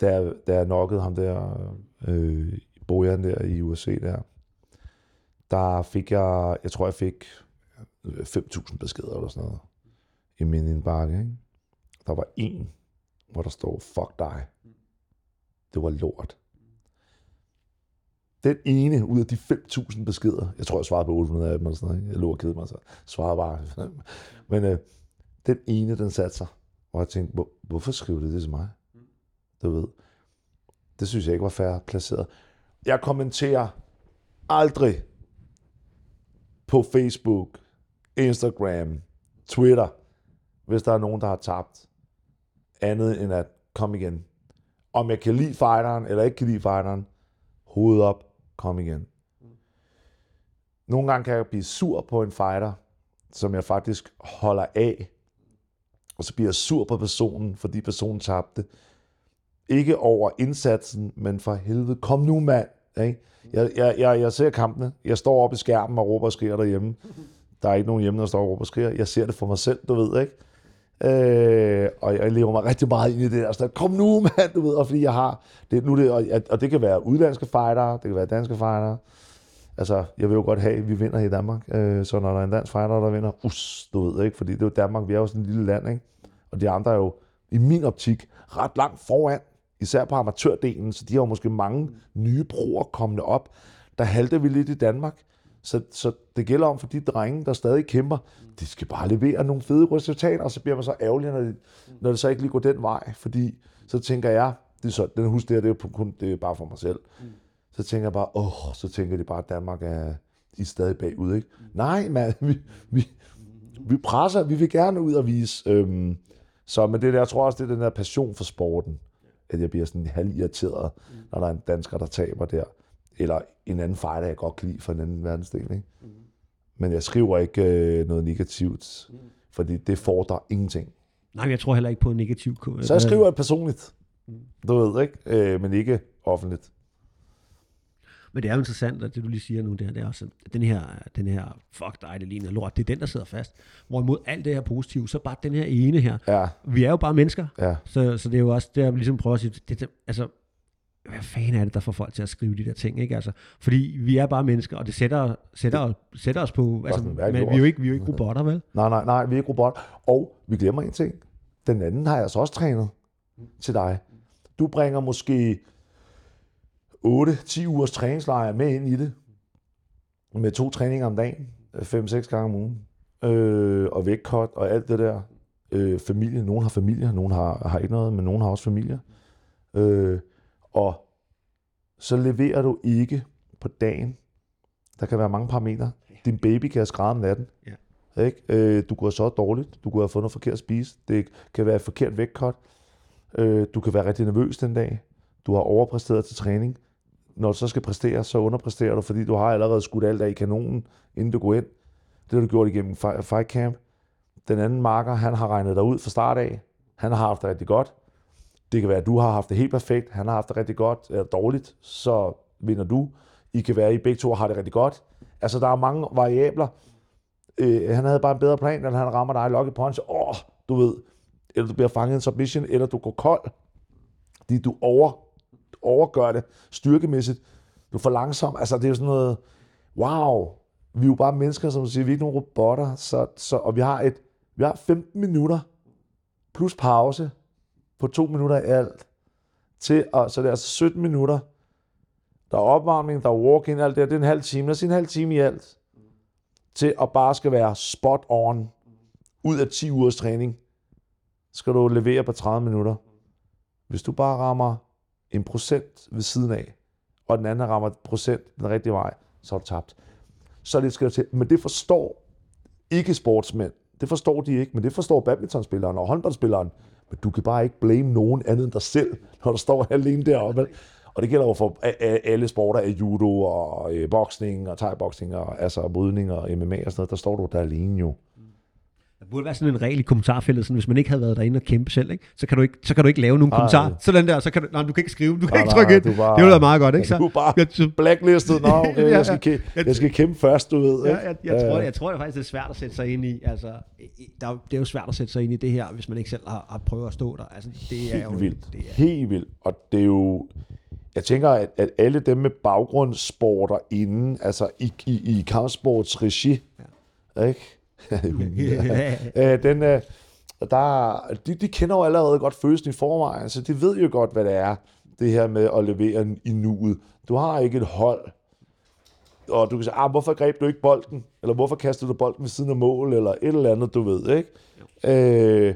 da, da jeg nokkede ham der, øh, Bojan der i USA der, der fik jeg, jeg tror jeg fik 5.000 beskeder eller sådan noget i min indbakke. Ikke? Der var en, hvor der stod, fuck dig. Det var lort. Den ene ud af de 5.000 beskeder, jeg tror, jeg svarede på 800 af dem, eller sådan noget. jeg lå og mig, så svarede bare. [laughs] Men øh, den ene, den satte sig, og jeg tænkte, hvor, hvorfor skriver det det til mig? Du ved. Det synes jeg ikke var fair placeret. Jeg kommenterer aldrig på Facebook, Instagram, Twitter, hvis der er nogen, der har tabt andet end at komme igen. Om jeg kan lide fighteren, eller ikke kan lide fighteren, hoved op, kom igen. Nogle gange kan jeg blive sur på en fighter, som jeg faktisk holder af, og så bliver jeg sur på personen, fordi personen tabte. Ikke over indsatsen, men for helvede, kom nu mand. Ikke? Jeg, jeg, jeg, jeg ser kampene. Jeg står oppe i skærmen og råber og skriger derhjemme. Der er ikke nogen hjemme, der står og råber og skriger. Jeg ser det for mig selv, du ved, ikke? Øh, og jeg lever mig rigtig meget ind i det der. Så kom nu, [laughs] mand, du ved, og fordi jeg har... Det, nu det, og, og det kan være udlandske fighter, det kan være danske fighter. Altså, jeg vil jo godt have, at vi vinder i Danmark. Øh, så når der er en dansk fighter, der vinder, us, du ved, ikke? Fordi det er jo Danmark, vi er jo sådan et lille land, ikke? Og de andre er jo, i min optik, ret langt foran. Især på amatørdelen, så de har jo måske mange nye broer kommende op. Der halter vi lidt i Danmark. Så, så det gælder om for de drenge, der stadig kæmper, de skal bare levere nogle fede resultater, og så bliver man så ærgerlig, når det, når det så ikke lige går den vej, fordi så tænker jeg, det er så, den hus der, det er, kun, det er bare for mig selv. Mm. Så tænker jeg bare, åh, så tænker de bare, at Danmark er, de er stadig bagud, ikke? Mm. Nej, mand, vi, vi, vi presser, vi vil gerne ud og vise. Øhm, så men det der, jeg tror også, det er den der passion for sporten, at jeg bliver sådan halvirriteret, mm. når der er en dansker, der taber der eller en anden fighter, jeg godt kan lide fra en anden verdensdel. Ikke? Mm. Men jeg skriver ikke øh, noget negativt, mm. fordi det fordrer ingenting. Nej, men jeg tror heller ikke på en negativ... Så jeg skriver det personligt. Du ved, ikke? Øh, men ikke offentligt. Men det er jo interessant, at det du lige siger nu, det, her, det er også, at den her, den her fuck dig, det ligner lort, det er den, der sidder fast. Hvorimod alt det her positive, så bare den her ene her. Ja, Vi er jo bare mennesker, ja. så, så det er jo også det, jeg ligesom prøver at sige, det, det, altså, hvad fanden er det, der får folk til at skrive de der ting, ikke? Altså, fordi vi er bare mennesker, og det sætter, sætter, sætter os på, altså, en men vi er jo ikke, vi er jo ikke robotter, vel? Nej, nej, nej, vi er ikke robot. Og vi glemmer en ting. Den anden har jeg så også trænet til dig. Du bringer måske 8-10 ugers træningslejr med ind i det. Med to træninger om dagen. 5-6 gange om ugen. Øh, og vægtkot og alt det der. Øh, familie. Nogen har familie, nogen har, har ikke noget, men nogen har også familie. Øh, og så leverer du ikke på dagen. Der kan være mange parametre. Din baby kan have skrevet om natten. Ikke? Øh, du kunne have så dårligt. Du kunne have fået noget forkert at spise. Det kan være et forkert vægtkot. Øh, du kan være rigtig nervøs den dag. Du har overpræsteret til træning. Når du så skal præstere, så underpræsterer du, fordi du har allerede skudt alt af i kanonen, inden du går ind. Det har du gjort igennem fi- fight camp. Den anden marker, han har regnet dig ud fra start af. Han har haft det rigtig godt. Det kan være, at du har haft det helt perfekt. Han har haft det rigtig godt eller dårligt. Så vinder du. I kan være, at I begge to har det rigtig godt. Altså, der er mange variabler. Øh, han havde bare en bedre plan, eller han rammer dig i lucky punch. Åh, du ved. Eller du bliver fanget i en submission, eller du går kold. Fordi du over, overgør det styrkemæssigt. Du er for langsom. Altså, det er jo sådan noget, wow. Vi er jo bare mennesker, som siger, vi er ikke nogen robotter. Så, så, og vi har, et, vi har 15 minutter plus pause på to minutter i alt. Til, og, så det er altså 17 minutter. Der er opvarmning, der er walk-in, alt det her. Det er en halv time. Lad os sige en halv time i alt. Til at bare skal være spot on. Ud af 10 ugers træning. Skal du levere på 30 minutter. Hvis du bare rammer en procent ved siden af, og den anden rammer procent den rigtige vej, så er du tabt. Så det skal til. Men det forstår ikke sportsmænd. Det forstår de ikke, men det forstår badmintonspilleren og håndboldspilleren. Men du kan bare ikke blame nogen andet end dig selv, når du står alene deroppe. Og det gælder jo for alle sporter af judo og øh, boksning og thai-boksning og altså brydning og MMA og sådan noget. Der står du der alene jo. Burde være sådan en regel i kommentarfeltet, sådan, hvis man ikke havde været derinde og kæmpe selv, ikke? Så, kan du ikke, så kan du ikke lave nogen Nej. kommentarer. Sådan der, så kan du, nej, du kan ikke skrive, du kan Nej, ikke nej, trykke ind. du bare- det ville være meget godt, ikke? Så, Du er bare blacklistet. Nå, okay, [laughs] Ja, jeg skal, jeg skal kæmpe først, du ved. Ja, ikke? jeg, jeg, tror, jeg tror det faktisk, det er svært at sætte sig ind i. Altså, der, er jo- det er jo svært at sætte sig ind i det her, hvis man ikke selv har, har prøvet at stå der. Altså, det er jo, Helt vildt. Det er, Helt vildt. Og det er jo... Jeg tænker, at, at alle dem med baggrundssporter inden, altså i, i, i kampsports regi, ja. ikke? [laughs] øh, den, øh, der, de, de kender jo allerede godt følelsen i forvejen, så de ved jo godt, hvad det er, det her med at levere i nuet. Du har ikke et hold, og du kan sige, ah, hvorfor greb du ikke bolden? Eller hvorfor kastede du bolden ved siden af mål? Eller et eller andet, du ved, ikke? Øh,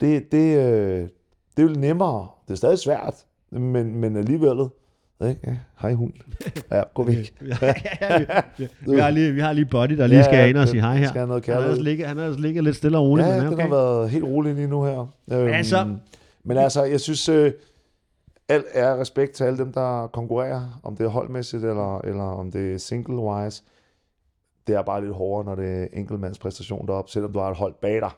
det, det, øh, det er jo nemmere. Det er stadig svært, men, men alligevel. Ikke? Hej hund. Ja, gå [laughs] væk. ja, ja, vi, [laughs] vi, har lige, vi har lige Buddy, der lige Ja, skal ind og sige hej her. skal have noget han, har kærlighed. ligget, han har ligget lidt stille og roligt, Ja, men den okay. har været helt rolig lige nu her. Øhm, altså- Men altså, jeg synes, øh, alt er respekt til alle dem, der konkurrerer, om det er holdmæssigt, eller, eller om det er single-wise. Det er bare lidt hårdere, når det er enkeltmandspræstation deroppe, selvom du har et hold bag dig,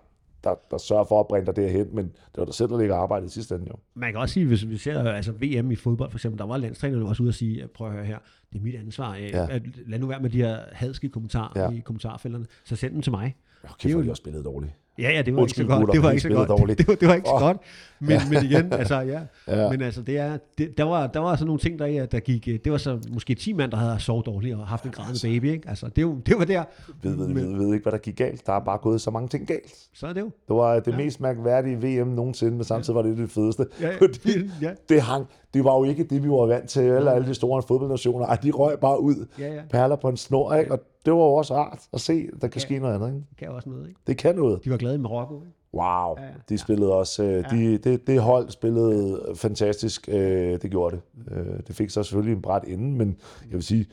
der, der sørger for at bringe dig derhen, men det var dig selv, der ligger arbejdet i sidste ende jo. Man kan også sige, hvis vi ser altså VM i fodbold for eksempel, der var landstrænerne også ude og sige, prøv at høre her, det er mit ansvar. Ja. Ja. At, lad nu være med de her hadske kommentarer ja. I kommentarfelterne, så send dem til mig. Okay, Det er jo- de også spillet dårligt. Ja, ja, det var Undskyld, ikke så godt. gutter, Det var ikke så godt. [laughs] dårligt. Det var, det var ikke så Åh. godt. Men, men igen, altså ja. [laughs] Ja. Men altså, det er, det, der, var, der var sådan nogle ting, der, der gik, øh, det var så måske 10 mand, der havde sovet dårligt og haft en grædende baby, ikke? Altså, det, det var der. Ved, ved, ved, ved ikke, hvad der gik galt. Der er bare gået så mange ting galt. Så er det jo. Det var det Ja. ja. mest mærkværdige VM nogensinde, men samtidig var det det fedeste. Ja, ja. [laughs] Fordi Ja. det, hang, det var jo ikke det, vi var vant til. Eller alle de store fodboldnationer. Ej, de røg bare ud. Ja, ja. Perler på en snor, ikke? Og det var jo også rart at se, der kan Ja. ske noget andet. Ikke? Det kan også noget, ikke? Det kan noget. De var glade i Marokko, ikke? Wow. Ja, ja. De spillede også. Øh, de, det, det hold spillede fantastisk. Øh, det gjorde det. Øh, det fik så selvfølgelig en bræt inden, men jeg vil sige,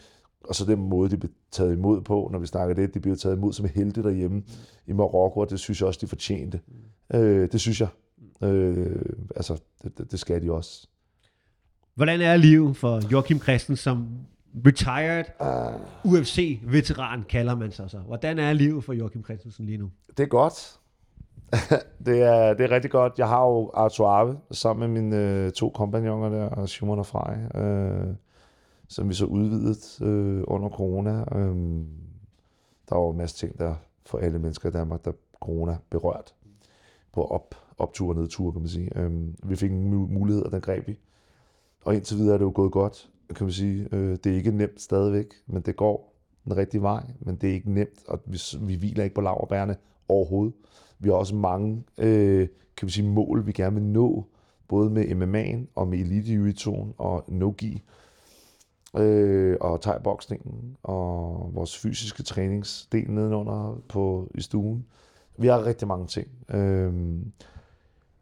og så den måde, de blev taget imod på, når vi snakker det, de blev taget imod som helte derhjemme i Marokko, og det synes jeg også, de fortjente. Øh, det synes jeg. Øh, altså, det, det skal de også. Hvordan er livet for Joachim Christen som retired Uh, UFC-veteran, kalder man sig så? Hvordan er livet for Joachim Christensen lige nu? det er godt. [laughs] det, er, det er rigtig godt. Jeg har jo Arthur Arve sammen med mine øh, to kompagnoner der, Simon og Frej, øh, som vi så udvidet øh, under corona. Øh, der var jo en masse ting, der for alle mennesker i Danmark, der corona berørt på op, optur og nedtur, kan man sige. Øh, vi fik en mulighed, og den greb vi. Og indtil videre er det jo gået godt, kan man sige. Øh, det er ikke nemt stadigvæk, men det går den rigtige vej, men det er ikke nemt, og vi, vi hviler ikke på laverbærene overhovedet. Vi har også mange øh, kan vi sige, mål, vi gerne vil nå, både med MMA'en og med elite jiu og no-gi øh, og thai og vores fysiske træningsdel nedenunder på, i stuen. Vi har rigtig mange ting. Øh,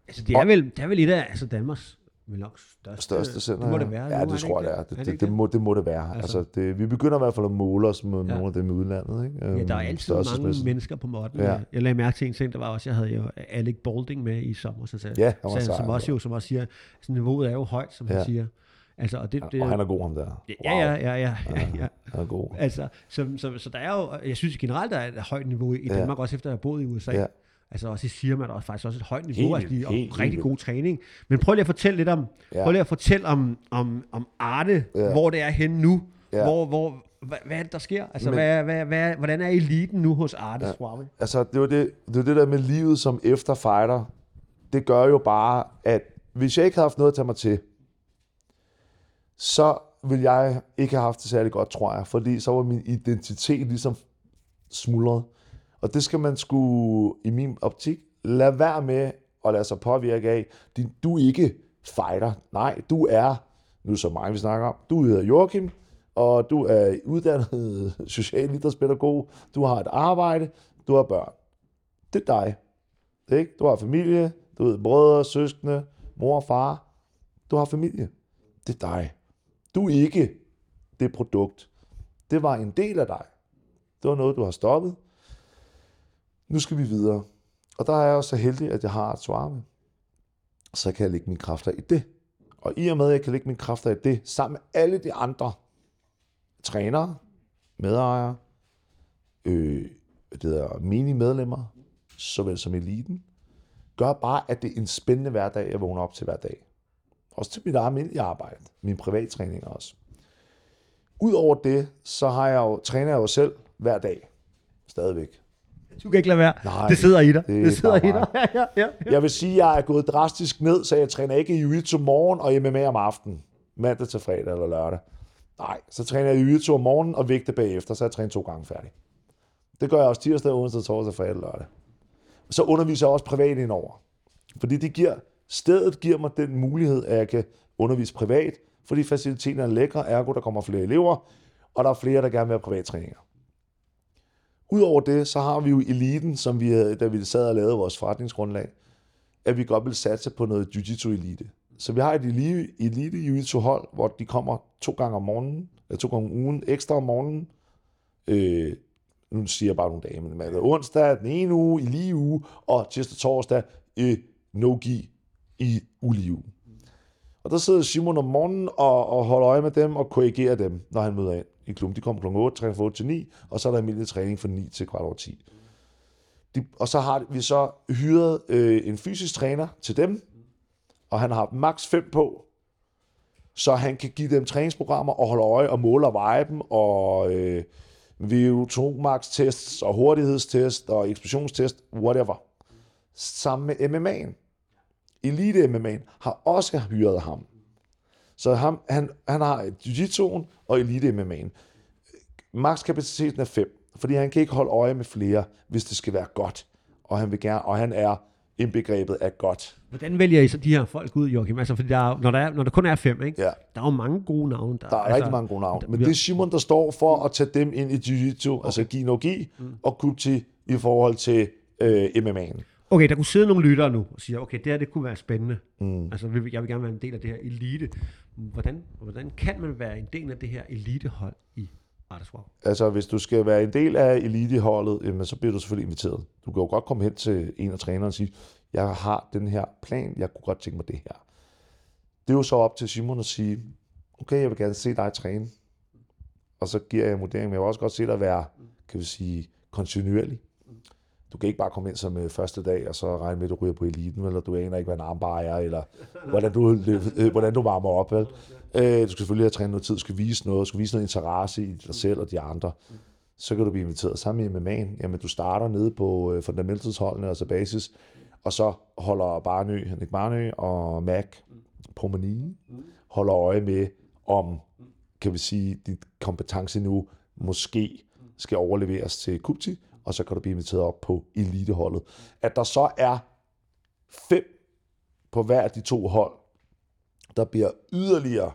altså det er, vel, det er vel et af altså Danmarks vel nok største, største center. Det må det være. Ja, det, det tror jeg, det er. Det, det, det, det, må, det må det være. Altså, altså det, vi begynder i hvert fald at måle os med ja. nogle af dem i udlandet. Ikke? Ja, der er øhm, altid mange spidsen. mennesker på modden. Ja. Jeg lagde mærke til en ting, der var også, jeg havde jo Alec Balding med i sommer, så sagde, ja, sagde, sej, som, også, jo, som også siger, sådan, niveauet er jo højt, som ja. han siger. Altså, og, det, det, og han er god ham der. Wow. Ja, ja, ja, ja, ja, ja. Han er god. Altså, så, så, så der er jo, jeg synes generelt, der er et højt niveau i Danmark, ja. også efter at have boet i USA. Ja. Altså også i Sirma, der er faktisk også et højt niveau, helt, altså, og helt, rigtig god træning. Men prøv lige at fortælle lidt om, ja. prøv lige at fortælle om, om, om Arte, ja. hvor det er henne nu, ja. hvor, hvor, hvad, hvad er det, der sker? Altså, Men, hvad, hvad, hvad, hvordan er eliten nu hos Arte ja. Suave? Altså, det var det, det det der med livet som efter fighter. Det gør jo bare, at hvis jeg ikke havde haft noget at tage mig til, så ville jeg ikke have haft det særlig godt, tror jeg. Fordi så var min identitet ligesom smuldret. Og det skal man skulle, i min optik, lade være med at lade sig påvirke af. Du er ikke fighter. Nej, du er, nu så mig, vi snakker om, du hedder Joachim, og du er uddannet [laughs] socialidrætspædagog, du har et arbejde, du har børn. Det er dig. Ikke? Du har familie, du ved, brødre, søskende, mor og far. Du har familie. Det er dig. Du er ikke det produkt. Det var en del af dig. Det var noget, du har stoppet nu skal vi videre. Og der er jeg også så heldig, at jeg har et svarme. Så kan jeg lægge mine kræfter i det. Og i og med, at jeg kan lægge mine kræfter i det, sammen med alle de andre trænere, medejere, øh, det hedder mini-medlemmer, såvel som eliten, gør bare, at det er en spændende hverdag, jeg vågner op til hver dag. Også til mit almindelige arbejde, min privattræning også. Udover det, så har jeg jo, træner jeg jo selv hver dag, stadigvæk. Du kan ikke lade være. Nej, det sidder i dig. Det, det sidder i dig. Ja, [laughs] ja, ja, ja. Jeg vil sige, at jeg er gået drastisk ned, så jeg træner ikke jiu-jitsu morgen og MMA om aftenen. Mandag til fredag eller lørdag. Nej, så træner jeg jiu-jitsu om morgenen og vægte bagefter, så jeg træner to gange færdig. Det gør jeg også tirsdag, onsdag, torsdag, fredag og lørdag. Så underviser jeg også privat indover. Fordi det giver, stedet giver mig den mulighed, at jeg kan undervise privat, fordi faciliteterne er lækre, ergo der kommer flere elever, og der er flere, der gerne vil have privattræninger. Udover det, så har vi jo eliten, som vi havde, da vi sad og lavede vores forretningsgrundlag, at vi godt vil satse på noget jiu-jitsu elite. Så vi har et elite, elite jiu-jitsu hold, hvor de kommer to gange om morgenen, eller to gange om ugen, ekstra om morgenen. Øh, nu siger jeg bare nogle dage, men det er altså onsdag, den ene uge, i lige uge, og tirsdag torsdag, i no-gi i ulige uge. Og der sidder Simon om morgenen og, og holder øje med dem og korrigerer dem, når han møder ind i klubben. De kommer kl. 8, træner fra 8 til 9, og så er der almindelig træning fra 9 til kvart over 10. De, og så har vi så hyret øh, en fysisk træner til dem, og han har maks 5 på, så han kan give dem træningsprogrammer og holde øje og måle og veje dem, og øh, VO2 max tests og hurtighedstest og eksplosionstest, whatever. Sammen med MMA'en. Elite MMA'en har også hyret ham. Så ham, han, han har jiu-jitsu'en og elite MMA'en. Max kapaciteten er 5, fordi han kan ikke holde øje med flere, hvis det skal være godt. Og han, vil gerne, og han er indbegrebet af godt. Hvordan vælger I så de her folk ud, Joachim? Altså, fordi der er, når, der er, når der kun er fem, ikke? Ja. der er jo mange gode navne. Der, der er altså, rigtig mange gode navne. Men det er Simon, der står for at tage dem ind i jiu-jitsu, okay. altså gi no gi, mm. og kuti i forhold til øh, MMA'en. Okay, der kunne sidde nogle lyttere nu og sige, okay, det her det kunne være spændende. Mm. Altså, jeg vil gerne være en del af det her elite. Hvordan, hvordan kan man være en del af det her elitehold i Arteswap? Altså, hvis du skal være en del af eliteholdet, jamen, så bliver du selvfølgelig inviteret. Du kan jo godt komme hen til en af trænerne og sige, jeg har den her plan, jeg kunne godt tænke mig det her. Det er jo så op til Simon at sige, okay, jeg vil gerne se dig træne. Og så giver jeg en vurdering, men jeg vil også godt se dig være, kan vi sige, kontinuerlig. Du kan ikke bare komme ind som øh, første dag, og så regne med, at du ryger på eliten, eller du aner ikke, hvad en armbar er, eller [laughs] hvordan du, øh, hvordan du varmer op. Vel? Øh, du skal selvfølgelig have trænet noget tid, du skal vise noget, du skal vise noget interesse i dig selv og de andre. Så kan du blive inviteret sammen med MMA'en. Jamen, du starter nede på øh, fundamentals-holdene, altså basis, og så holder Barnø, Henrik Barnø og Mac på Mani, holder øje med, om kan vi sige, dit kompetenceniveau måske skal overleveres til Kupti, og så kan du blive inviteret op på eliteholdet. At der så er fem på hver af de to hold, der bliver yderligere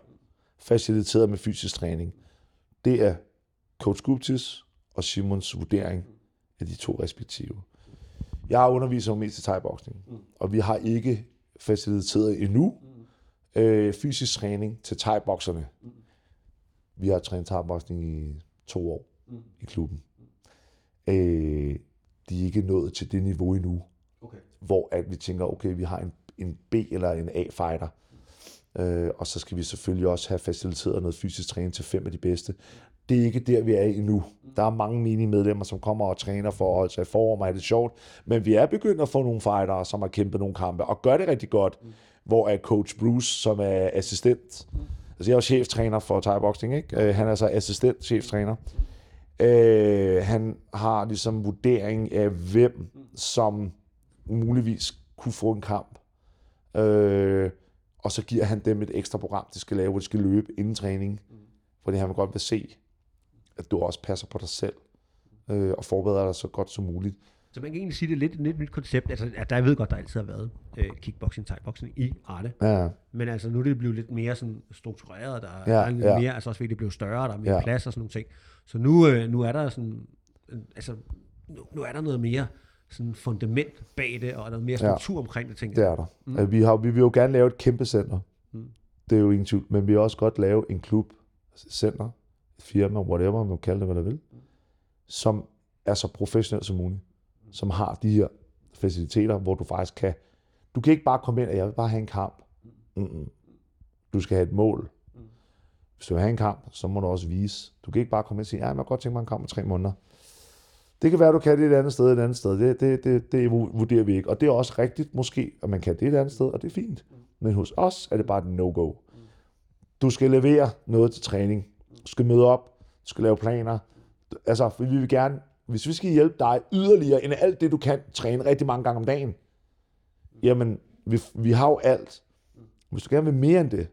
faciliteret med fysisk træning, det er coach Guptis og Simons vurdering af de to respektive. Jeg har undervist om mest i thai og vi har ikke faciliteret endnu øh, fysisk træning til thai Vi har trænet thai i to år i klubben. Øh, de er ikke nået til det niveau endnu, okay. hvor at vi tænker, okay, vi har en, en B- eller en A-fighter, øh, og så skal vi selvfølgelig også have faciliteret noget fysisk træning til fem af de bedste. Det er ikke der, vi er endnu. Der er mange mini-medlemmer, som kommer og træner for at holde sig i form og have det sjovt, men vi er begyndt at få nogle fightere, som har kæmpet nogle kampe, og gør det rigtig godt, mm. hvor er coach Bruce, som er assistent, mm. altså jeg er jo cheftræner for Thai Boxing, ikke? Øh, han er så assistent cheftræner. Mm Øh, han har ligesom vurdering af, hvem som muligvis kunne få en kamp. Øh, og så giver han dem et ekstra program, de skal lave, hvor de skal løbe inden træning. Fordi han vil godt vil se, at du også passer på dig selv, øh, og forbereder dig så godt som muligt. Så man kan egentlig sige, det er lidt et lidt nyt koncept. Altså, at der, jeg ved godt, der altid har været øh, kickboxing, thai-boxing i Arte. Ja. Men altså, nu er det blevet lidt mere sådan struktureret. Der ja, er lidt ja. mere, altså også fordi det blev større, der er mere ja. plads og sådan nogle ting. Så nu, øh, nu er der sådan, altså, nu, nu er der noget mere sådan fundament bag det, og der er noget mere struktur ja, omkring det, tænker jeg. Det er der. Mm. Altså, vi, har, vi vil jo gerne lave et kæmpe center. Mm. Det er jo ingen tvivl. Men vi vil også godt lave en klub, center, et firma, whatever, man kan kalde det, hvad der vil, som er så professionelt som muligt som har de her faciliteter, hvor du faktisk kan... Du kan ikke bare komme ind og jeg vil bare have en kamp. Mm-mm. Du skal have et mål. Hvis du vil have en kamp, så må du også vise. Du kan ikke bare komme ind og sige, ja, jeg kan godt tænke mig en kamp om tre måneder. Det kan være, du kan det et andet sted, et andet sted. Det, det, det, det vurderer vi ikke. Og det er også rigtigt måske, at man kan det et andet sted, og det er fint. Men hos os er det bare et no-go. Du skal levere noget til træning. Du skal møde op. Du skal lave planer. Altså, vi vil gerne hvis vi skal hjælpe dig yderligere end alt det, du kan træne rigtig mange gange om dagen, jamen, vi, vi har jo alt. Hvis du gerne vil mere end det,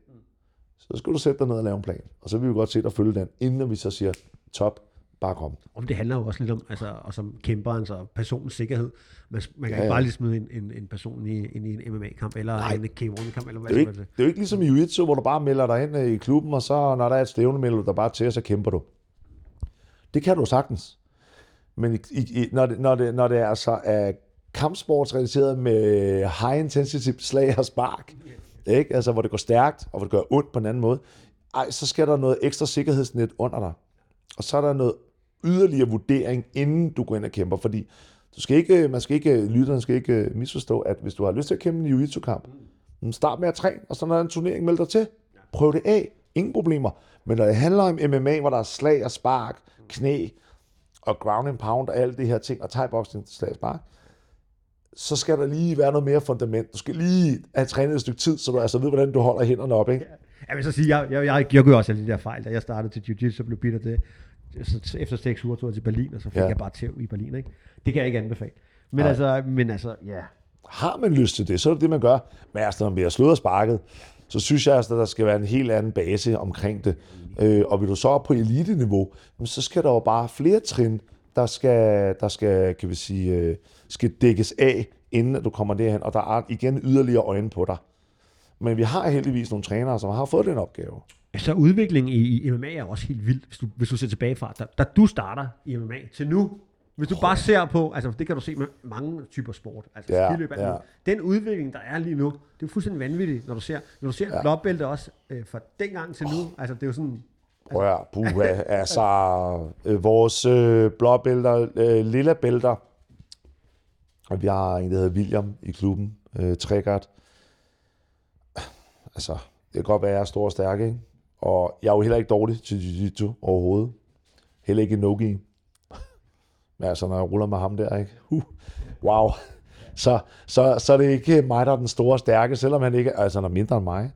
så skal du sætte dig ned og lave en plan. Og så vil vi godt se dig følge den, inden vi så siger, top, bare kom. Om det handler jo også lidt om, altså, og som kæmperens og personens sikkerhed. Man, man kan ja, ja. ikke bare lige smide en, en, en person i, ind i en MMA-kamp, eller Nej. en K1-kamp, eller hvad det er, ikke, det. det er jo ikke ligesom i jiu hvor du bare melder dig ind øh, i klubben, og så når der er et stævne, melder du dig bare til, og så kæmper du. Det kan du sagtens. Men i, i, når, det, når, det, når det altså er kampsportsrelateret med high intensity slag og spark, ikke? Altså, hvor det går stærkt, og hvor det gør ondt på en anden måde, ej, så skal der noget ekstra sikkerhedsnet under dig. Og så er der noget yderligere vurdering, inden du går ind og kæmper, fordi du skal ikke, man skal ikke, lytterne skal ikke øh, misforstå, at hvis du har lyst til at kæmpe en jiu-jitsu-kamp, mm, start med at træne, og så når der er en turnering, meld dig til. Prøv det af. Ingen problemer. Men når det handler om MMA, hvor der er slag og spark, knæ, og ground and pound og alle de her ting, og thai-boxing slags bare, så skal der lige være noget mere fundament. Du skal lige have trænet et stykke tid, så du altså ved, hvordan du holder hænderne op, ikke? Jeg vil så sige, jeg, jeg, jeg, jeg gør også alle de der fejl, da jeg startede til jiu-jitsu, så blev bitter det. Så efter seks uger tog jeg til Berlin, og så fik ja. jeg bare tæv i Berlin, ikke? Det kan jeg ikke anbefale. Men Nej. altså, men altså, ja. Har man lyst til det, så er det det, man gør. Men altså, når vi har slået og sparket, så synes jeg, altså, at der skal være en helt anden base omkring det. Øh, og vil du så op på elite-niveau, så skal der jo bare flere trin, der skal, der skal, kan vi sige, øh, skal dækkes af, inden du kommer derhen, og der er igen yderligere øjne på dig. Men vi har heldigvis nogle trænere, som har fået den opgave. Så udviklingen i, i MMA er også helt vild, hvis du, hvis du ser tilbage fra, da, da du starter i MMA til nu, hvis du bare ser på, altså det kan du se med mange typer sport, altså ja, skiløb, ja. den udvikling, der er lige nu, det er jo fuldstændig vanvittigt, når du ser, når du ser ja. blåbælte også øh, fra dengang til nu, oh. altså det er jo sådan... Altså, Prøv at puha, altså øh, vores øh, blåbælter, øh, lille bælter, og vi har en, der hedder William i klubben, øh, Trækert. Altså, det kan godt være, at jeg er stor og stærk, ikke? Og jeg er jo heller ikke dårlig til jiu-jitsu overhovedet. Heller ikke i no men altså, når jeg ruller med ham der, ikke? Uh, wow. Så, så, så er det ikke mig, der er den store stærke, selvom han ikke altså, han er mindre end mig.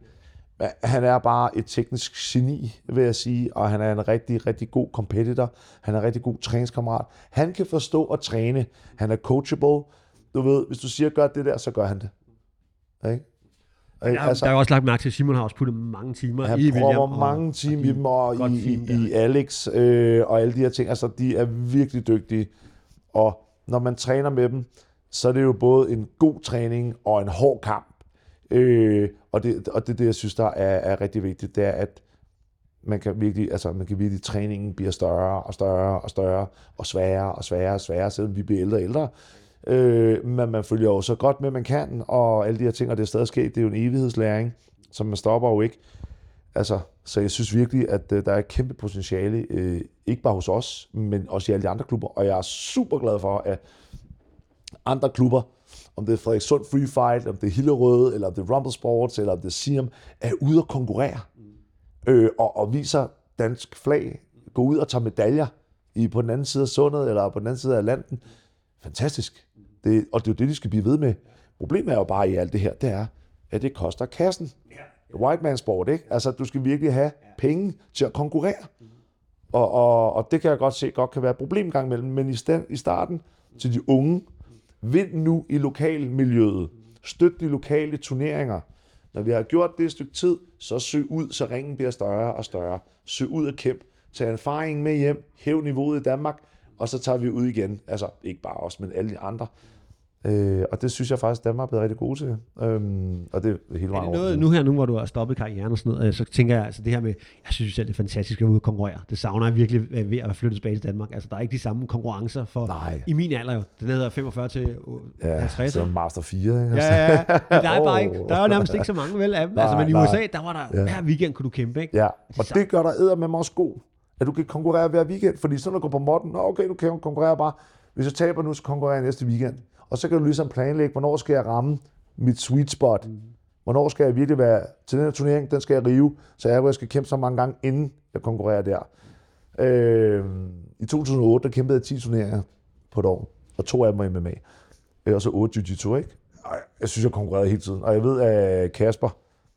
Men han er bare et teknisk geni, vil jeg sige, og han er en rigtig, rigtig god competitor. Han er en rigtig god træningskammerat. Han kan forstå at træne. Han er coachable. Du ved, hvis du siger, gør det der, så gør han det. Ikke? Ja, altså, der er også lagt mærke til, at Simon har også puttet mange timer han i William. Han mange timer i dem, og i, i, i Alex, øh, og alle de her ting. Altså, de er virkelig dygtige. Og når man træner med dem, så er det jo både en god træning og en hård kamp. Øh, og, det, og det det, jeg synes, der er, er rigtig vigtigt, det er, at man kan virkelig, altså man kan virkelig, træningen bliver større og større og større og sværere og sværere og sværere, selvom vi bliver ældre og ældre. Øh, men man følger jo så godt med, man kan, og alle de her ting, og det er stadig sket, det er jo en evighedslæring, som man stopper jo ikke. Altså, så jeg synes virkelig, at øh, der er et kæmpe potentiale, øh, ikke bare hos os, men også i alle de andre klubber, og jeg er super glad for, at andre klubber, om det er Frederikssund Free Fight, om det er Hillerød, eller om det er Rumble Sports, eller om det er Siam, er ude at konkurrere, øh, og, og viser dansk flag, gå ud og tager medaljer i, på den anden side af sundet, eller på den anden side af landen. Fantastisk. Det, og det er jo det, de skal blive ved med. Problemet er jo bare i alt det her, det er, at det koster kassen. White man sport, ikke? Altså, du skal virkelig have penge til at konkurrere. Og, og, og det kan jeg godt se, godt kan være et problem gang imellem, men i, stand, i starten til de unge, vind nu i lokalmiljøet. Støt de lokale turneringer. Når vi har gjort det et stykke tid, så søg ud, så ringen bliver større og større. Søg ud og kæmp. Tag erfaringen med hjem. Hæv niveauet i Danmark. Og så tager vi ud igen. Altså, ikke bare os, men alle de andre. Øh, og det synes jeg faktisk, Danmark er blevet rigtig gode til. Øhm, og det er hele vejen er det noget, Nu her, nu hvor du har stoppet karrieren og sådan noget, øh, så tænker jeg, altså det her med, jeg synes selv, det er fantastisk at ud og konkurrere. Det savner jeg virkelig øh, ved at flytte tilbage til Danmark. Altså der er ikke de samme konkurrencer for, Nej. i min alder jo. Den hedder 45 til 50. Ja, så Master 4, ikke? Ja, ja, ja. Men der er bare ikke, der er jo nærmest ikke så mange vel af dem. Nej, altså, men i USA, der var der, ja. hver weekend kunne du kæmpe, ikke? Ja, og det gør der æder med mig også god at du kan konkurrere hver weekend, fordi så når du går på modden, okay, du kan konkurrere bare, hvis jeg taber nu, så konkurrerer jeg næste weekend. Og så kan du ligesom planlægge, hvornår skal jeg ramme mit sweet spot. Mm. Hvornår skal jeg virkelig være til den her turnering, den skal jeg rive, så jeg, jeg skal kæmpe så mange gange, inden jeg konkurrerer der. Øh, I 2008, der kæmpede jeg 10 turneringer på et år, og to af dem var MMA. Øh, og så 8 jiu-jitsu, ikke? Jeg synes, jeg konkurrerede hele tiden. Og jeg ved, at Kasper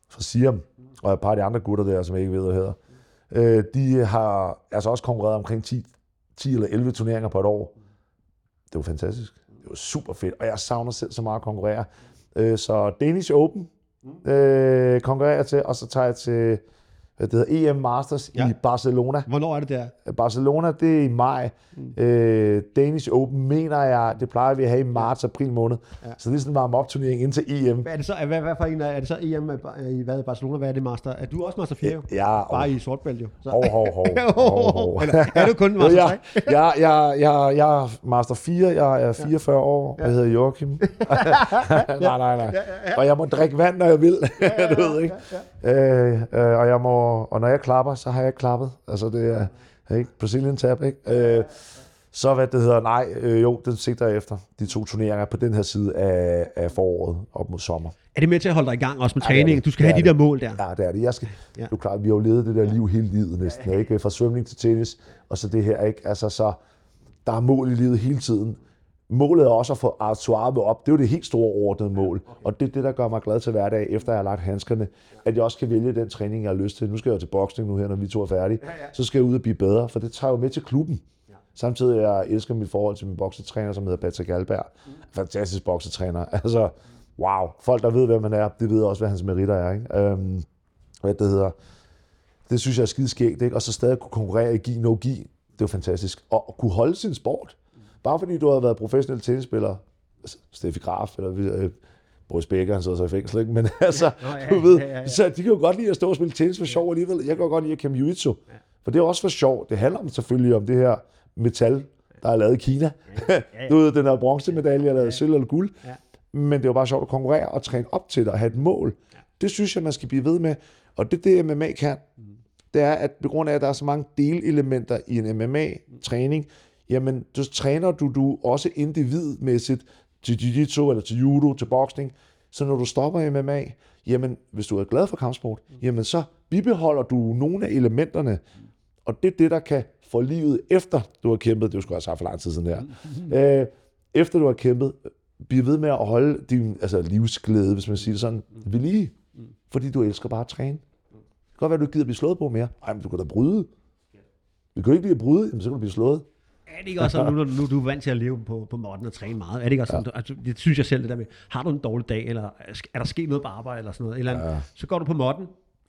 fra Siam, og et par af de andre gutter der, som jeg ikke ved, hvad hedder, øh, de har altså også konkurreret omkring 10, 10 eller 11 turneringer på et år. Det var fantastisk det var super fedt, og jeg savner selv så meget at konkurrere. Øh, så Danish Open øh, konkurrerer til, og så tager jeg til det hedder EM Masters ja. i Barcelona. Hvornår er det der? Barcelona, det er i maj. Mm. Øh, Danish Open mener jeg, det plejer vi at have i marts, april måned. Ja. Så det er sådan en varm turnering ind til EM. Hvad er det så, hvad, hvad for en, er det så EM i hvad, Barcelona? Hvad er det master? Er du også master 4? Ja. Bare oh. i sortbælt jo. Så. Hov, hov, hov. [laughs] hov, hov. er du kun [laughs] master 3? ja, ja, ja, ja, jeg er master 4, jeg er 44 ja. år, ja. jeg hedder Joachim. [laughs] nej, nej, nej. Ja, ja, ja. Og jeg må drikke vand, når jeg vil. Ja, ja, ja, du ved, ikke? Ja, ja. Øh, øh, og jeg må og når jeg klapper, så har jeg klappet. Altså det er ikke Brazilian tab, ikke? Øh, så hvad det hedder, nej, øh, jo, det sigter jeg efter. De to turneringer på den her side af, af foråret op mod sommer. Er det med til at holde dig i gang også med ja, træning? Du skal have de der mål der. Ja, det er det. Jeg skal, ja. Du klar, vi har jo levet det der liv hele livet næsten, ja. ikke? Fra svømning til tennis, og så det her, ikke? Altså så, der er mål i livet hele tiden. Målet er også at få Artuave op. Det er jo det helt store ordnede mål. Og det er det, der gør mig glad til hverdag, efter jeg har lagt handskerne. At jeg også kan vælge den træning, jeg har lyst til. Nu skal jeg jo til boksning nu her, når vi to er færdige. Så skal jeg ud og blive bedre, for det tager jo med til klubben. Samtidig jeg elsker mit forhold til min boksetræner, som hedder Patrick Alberg. Fantastisk boksetræner. [laughs] Altså, wow. Folk, der ved, hvem man er, det ved også, hvad hans meritter er. Ikke? Øhm, hvad det hedder. Det synes jeg er skide skægt, ikke? Og så stadig kunne konkurrere i gi no gi. Det jo fantastisk. Og kunne holde sin sport. Bare fordi du har været professionel tennisspiller, altså, Steffi Graf, eller øh, Boris Becker, han sidder så i fængsel, ikke? men altså, Nå, ja, du ved, ja, ja, ja. så de kan jo godt lide at stå og spille tennis for sjov alligevel. Jeg kan jo godt lide at kæmpe jiu ja. for det er også for sjov. Det handler om selvfølgelig om det her metal, der er lavet i Kina. Ja, ja, ja. [laughs] du ved, den her bronzemedalje, eller ja. sølv eller guld. Ja. Men det er jo bare sjovt at konkurrere og træne op til det og have et mål. Ja. Det synes jeg, man skal blive ved med. Og det det, MMA kan. Mm. Det er, at på grund af, at der er så mange delelementer i en MMA-træning, jamen, så træner du, du også individmæssigt til jiu-jitsu eller til judo, til boksning. Så når du stopper MMA, jamen, hvis du er glad for kampsport, jamen så bibeholder du nogle af elementerne. Og det er det, der kan for livet efter du har kæmpet, det skulle også have for lang tid siden her, [laughs] øh, efter du har kæmpet, blive ved med at holde din altså, livsglæde, hvis man siger det sådan, ved lige. Fordi du elsker bare at træne. Det kan godt være, at du ikke gider blive slået på mere. Nej, men du kan da bryde. Du kan ikke lide at bryde, jamen, så kan du blive slået. Er det ikke også sådan, nu, nu, du er vant til at leve på, på modden og træne meget, er det ikke også sådan, ja. altså, det synes jeg selv, det der med, har du en dårlig dag, eller er der sket noget på arbejde, eller sådan noget, eller ja. så går du på modden,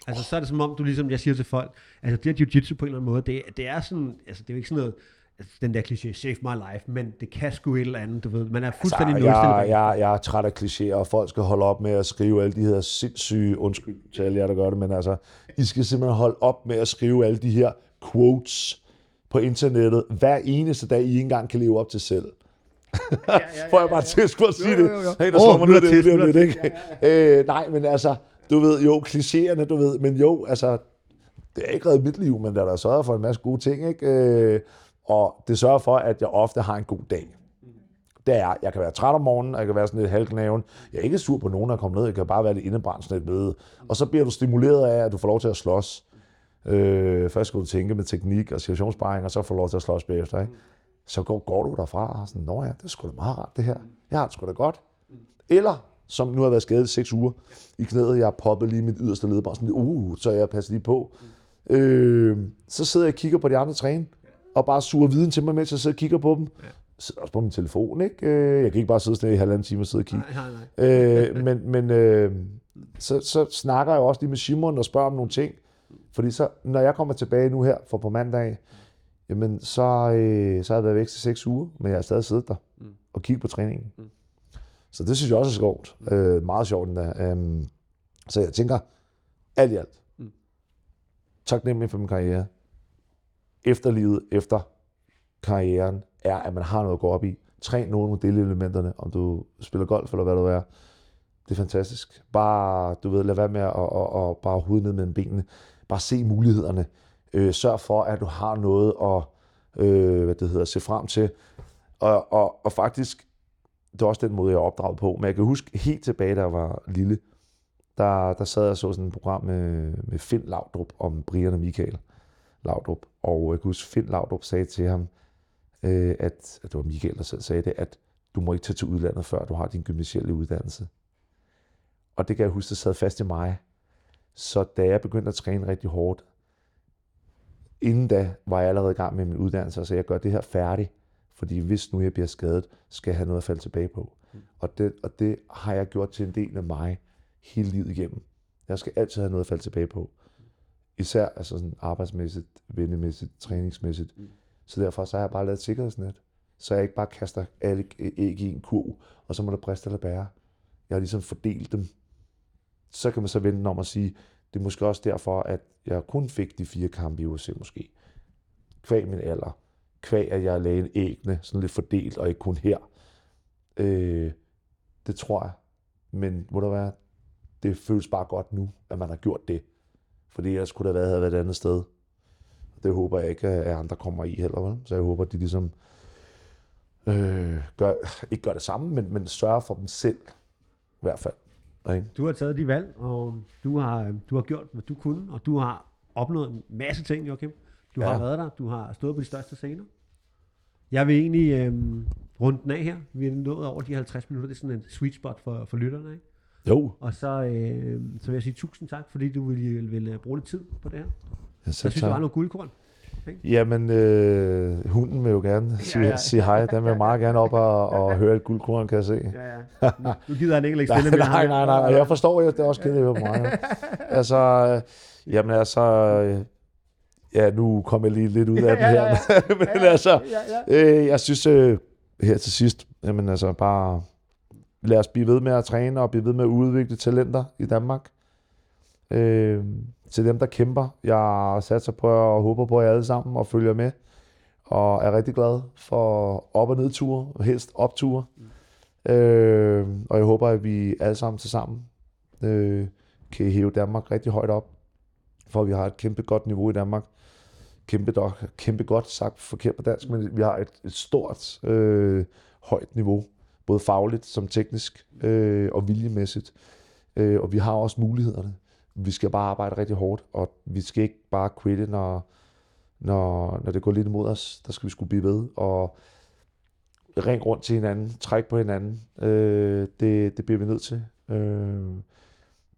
altså så er det som om, du ligesom, jeg siger til folk, altså det her jiu-jitsu på en eller anden måde, det, det er sådan, altså det er jo ikke sådan noget, altså, den der kliché, save my life, men det kan sgu et eller andet, du ved. Man er fuldstændig altså, jeg, jeg, jeg er træt af klichéer, og folk skal holde op med at skrive alle de her sindssyge, undskyld til alle jer, der gør det, men altså, I skal simpelthen holde op med at skrive alle de her quotes på internettet hver eneste dag, I ikke engang kan leve op til selv. ja, ja, ja, [laughs] Får jeg bare til at skulle sige det. Hey, der slår mig det, det, lidt, [laughs] ikke? Øh, nej, men altså, du ved, jo, klichéerne, du ved, men jo, altså, det er ikke reddet mit liv, men der er der sørget for en masse gode ting, ikke? Øh, og det sørger for, at jeg ofte har en god dag. Det er, jeg kan være træt om morgenen, og jeg kan være sådan lidt halvknaven. Jeg er ikke sur på nogen, der kommer ned. Jeg kan bare være lidt indebrændt sådan et møde. Og så bliver du stimuleret af, at du får lov til at slås. Øh, først skal du tænke med teknik og situationsparing, og så får du lov til at slås bagefter. Ikke? Så går, går du derfra og sådan, nå ja, det er sgu da meget rart det her. Jeg har det sgu da godt. Eller, som nu har været skadet i seks uger i knæet, jeg har poppet lige mit yderste ledbånd, sådan, uh, så jeg passer lige på. Øh, så sidder jeg og kigger på de andre træne, og bare suger viden til mig, mens jeg sidder og kigger på dem. Ja. Sidder også på min telefon, ikke? Øh, jeg kan ikke bare sidde sådan i halvanden time og sidde og kigge. Nej, nej, nej. øh, men men øh, så, så snakker jeg også lige med Simon og spørger om nogle ting. Fordi så, når jeg kommer tilbage nu her for på mandag, jamen så, øh, så har jeg været væk til seks uger, men jeg har stadig siddet der mm. og kigget på træningen. Mm. Så det synes jeg også er sjovt. Mm. Øh, meget sjovt endda. Um, så jeg tænker, alt i alt, mm. taknemmelig for min karriere efterlivet efter karrieren er, at man har noget at gå op i. Træn nogle af delelementerne, om du spiller golf eller hvad du er. Det er fantastisk. Bare, du ved, lad være med at, at, at, at bare hovedet ned mellem benene. Bare se mulighederne. Øh, sørg for, at du har noget at øh, hvad det hedder, se frem til. Og, og, og faktisk, det er også den måde, jeg er opdraget på. Men jeg kan huske helt tilbage, da jeg var lille, der, der sad jeg og så sådan et program med, med Finn Laudrup om Brian og Michael. Laudrup. Og jeg kan huske, Finn Laudrup sagde til ham, øh, at, at det var Michael, der selv sagde det, at du må ikke tage til udlandet, før du har din gymnasielle uddannelse. Og det kan jeg huske, der sad fast i mig. Så da jeg begyndte at træne rigtig hårdt, inden da var jeg allerede i gang med min uddannelse, så jeg gør det her færdigt, fordi hvis nu jeg bliver skadet, skal jeg have noget at falde tilbage på. Mm. Og, det, og det har jeg gjort til en del af mig hele livet igennem. Jeg skal altid have noget at falde tilbage på. Især altså sådan arbejdsmæssigt, vennemæssigt, træningsmæssigt. Mm. Så derfor så har jeg bare lavet et sikkerhedsnet. Så jeg ikke bare kaster alle æg i en kurv, og så må det briste eller bære. Jeg har ligesom fordelt dem. Så kan man så vente om at sige, det er måske også derfor, at jeg kun fik de fire kampe i UFC måske. Kvæg min alder. Kvæg, at jeg lagde ægne sådan lidt fordelt, og ikke kun her. Øh, det tror jeg. Men må der være, det føles bare godt nu, at man har gjort det. Fordi jeg skulle da have været, været et andet sted. Det håber jeg ikke, at andre kommer i heller. Vel? Så jeg håber, at de ligesom øh, gør, ikke gør det samme, men, men sørger for dem selv. I hvert fald. Okay. Du har taget de valg, og du har, du har gjort, hvad du kunne, og du har opnået en masse ting, Joachim. Du ja. har været der, du har stået på de største scener. Jeg vil egentlig øh, runde den af her. Vi er nået over de 50 minutter. Det er sådan en sweet spot for, for lytterne. Ikke? Jo. Og så, øh, så vil jeg sige tusind tak, fordi du ville, ville bruge lidt tid på det her. Jeg synes, tak. det var noget guldkorn. Ikke? Jamen, øh, hunden vil jo gerne sige, ja, ja. sige hej. Den vil meget gerne op og, og [laughs] høre et guldkorn, kan jeg se. Ja, ja. [laughs] Nu gider han ikke lægge stille. nej, nej, nej, nej. Jeg forstår, at det er også kedeligt på mig. [laughs] Altså, øh, jamen altså, øh, ja, nu kommer jeg lige lidt ud af det her. Men altså, øh, jeg synes øh, her til sidst, jamen altså bare lad os blive ved med at træne og blive ved med at udvikle talenter i Danmark. Øh, til dem, der kæmper. Jeg satser på og håber på jer alle sammen og følger med. Og er rigtig glad for op- og nedture, og helst opture. Mm. Øh, og jeg håber, at vi alle sammen til sammen øh, kan hæve Danmark rigtig højt op. For vi har et kæmpe godt niveau i Danmark. Kæmpe, dog, kæmpe godt sagt forkert på dansk, men vi har et, et stort, øh, højt niveau både fagligt som teknisk øh, og viljemæssigt. Øh, og vi har også mulighederne. Vi skal bare arbejde rigtig hårdt, og vi skal ikke bare quitte, når, når, når det går lidt imod os, der skal vi skulle blive ved, og ring rundt til hinanden, træk på hinanden, øh, det, det bliver vi nødt til. Øh,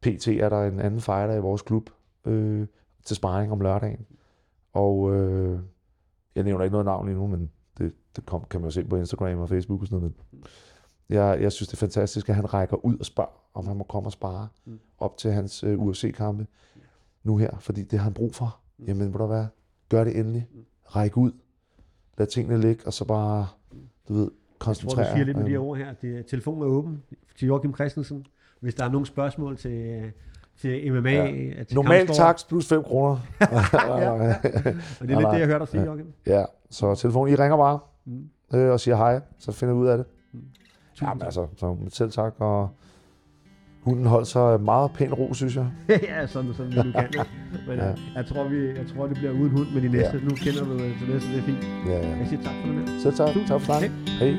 PT er der en anden fighter i vores klub øh, til sparring om lørdagen, og øh, jeg nævner ikke noget navn endnu, men det, det kom, kan man jo se på Instagram og Facebook og sådan noget. Men jeg, jeg synes, det er fantastisk, at han rækker ud og spørger, om han må komme og spare Mm. op til hans øh, UFC-kampe nu her, fordi det har han brug for. Mm. Jamen, må der være, gør det endelig. Ræk ud. Lad tingene ligge, og så bare, du ved, Jeg tror, koncentrere. du siger lidt med de her øhm, ord her. Det, telefonen er åben til Joachim Christensen. Hvis der er nogle spørgsmål til, til MMA, Ja. til Normal takst plus 5 kroner. [laughs] Og det er lidt det, jeg hørte dig sige. Joachim. ja, så telefonen, I ringer bare Mm. øh, og siger hej, så finder vi ud af det. Tusind Jamen tak. altså, så selv tak, og hunden holdt sig meget pæn ro, synes jeg. [laughs] ja, sådan, sådan du kan. [laughs] Men Ja. ja. jeg, tror, vi, jeg tror, det bliver uden hund med de næste. Ja. Nu kender du det, så det, er fint. Ja, ja. Jeg siger tak for det. Selv tak. Tusind Tak for snakken. tak. Hej.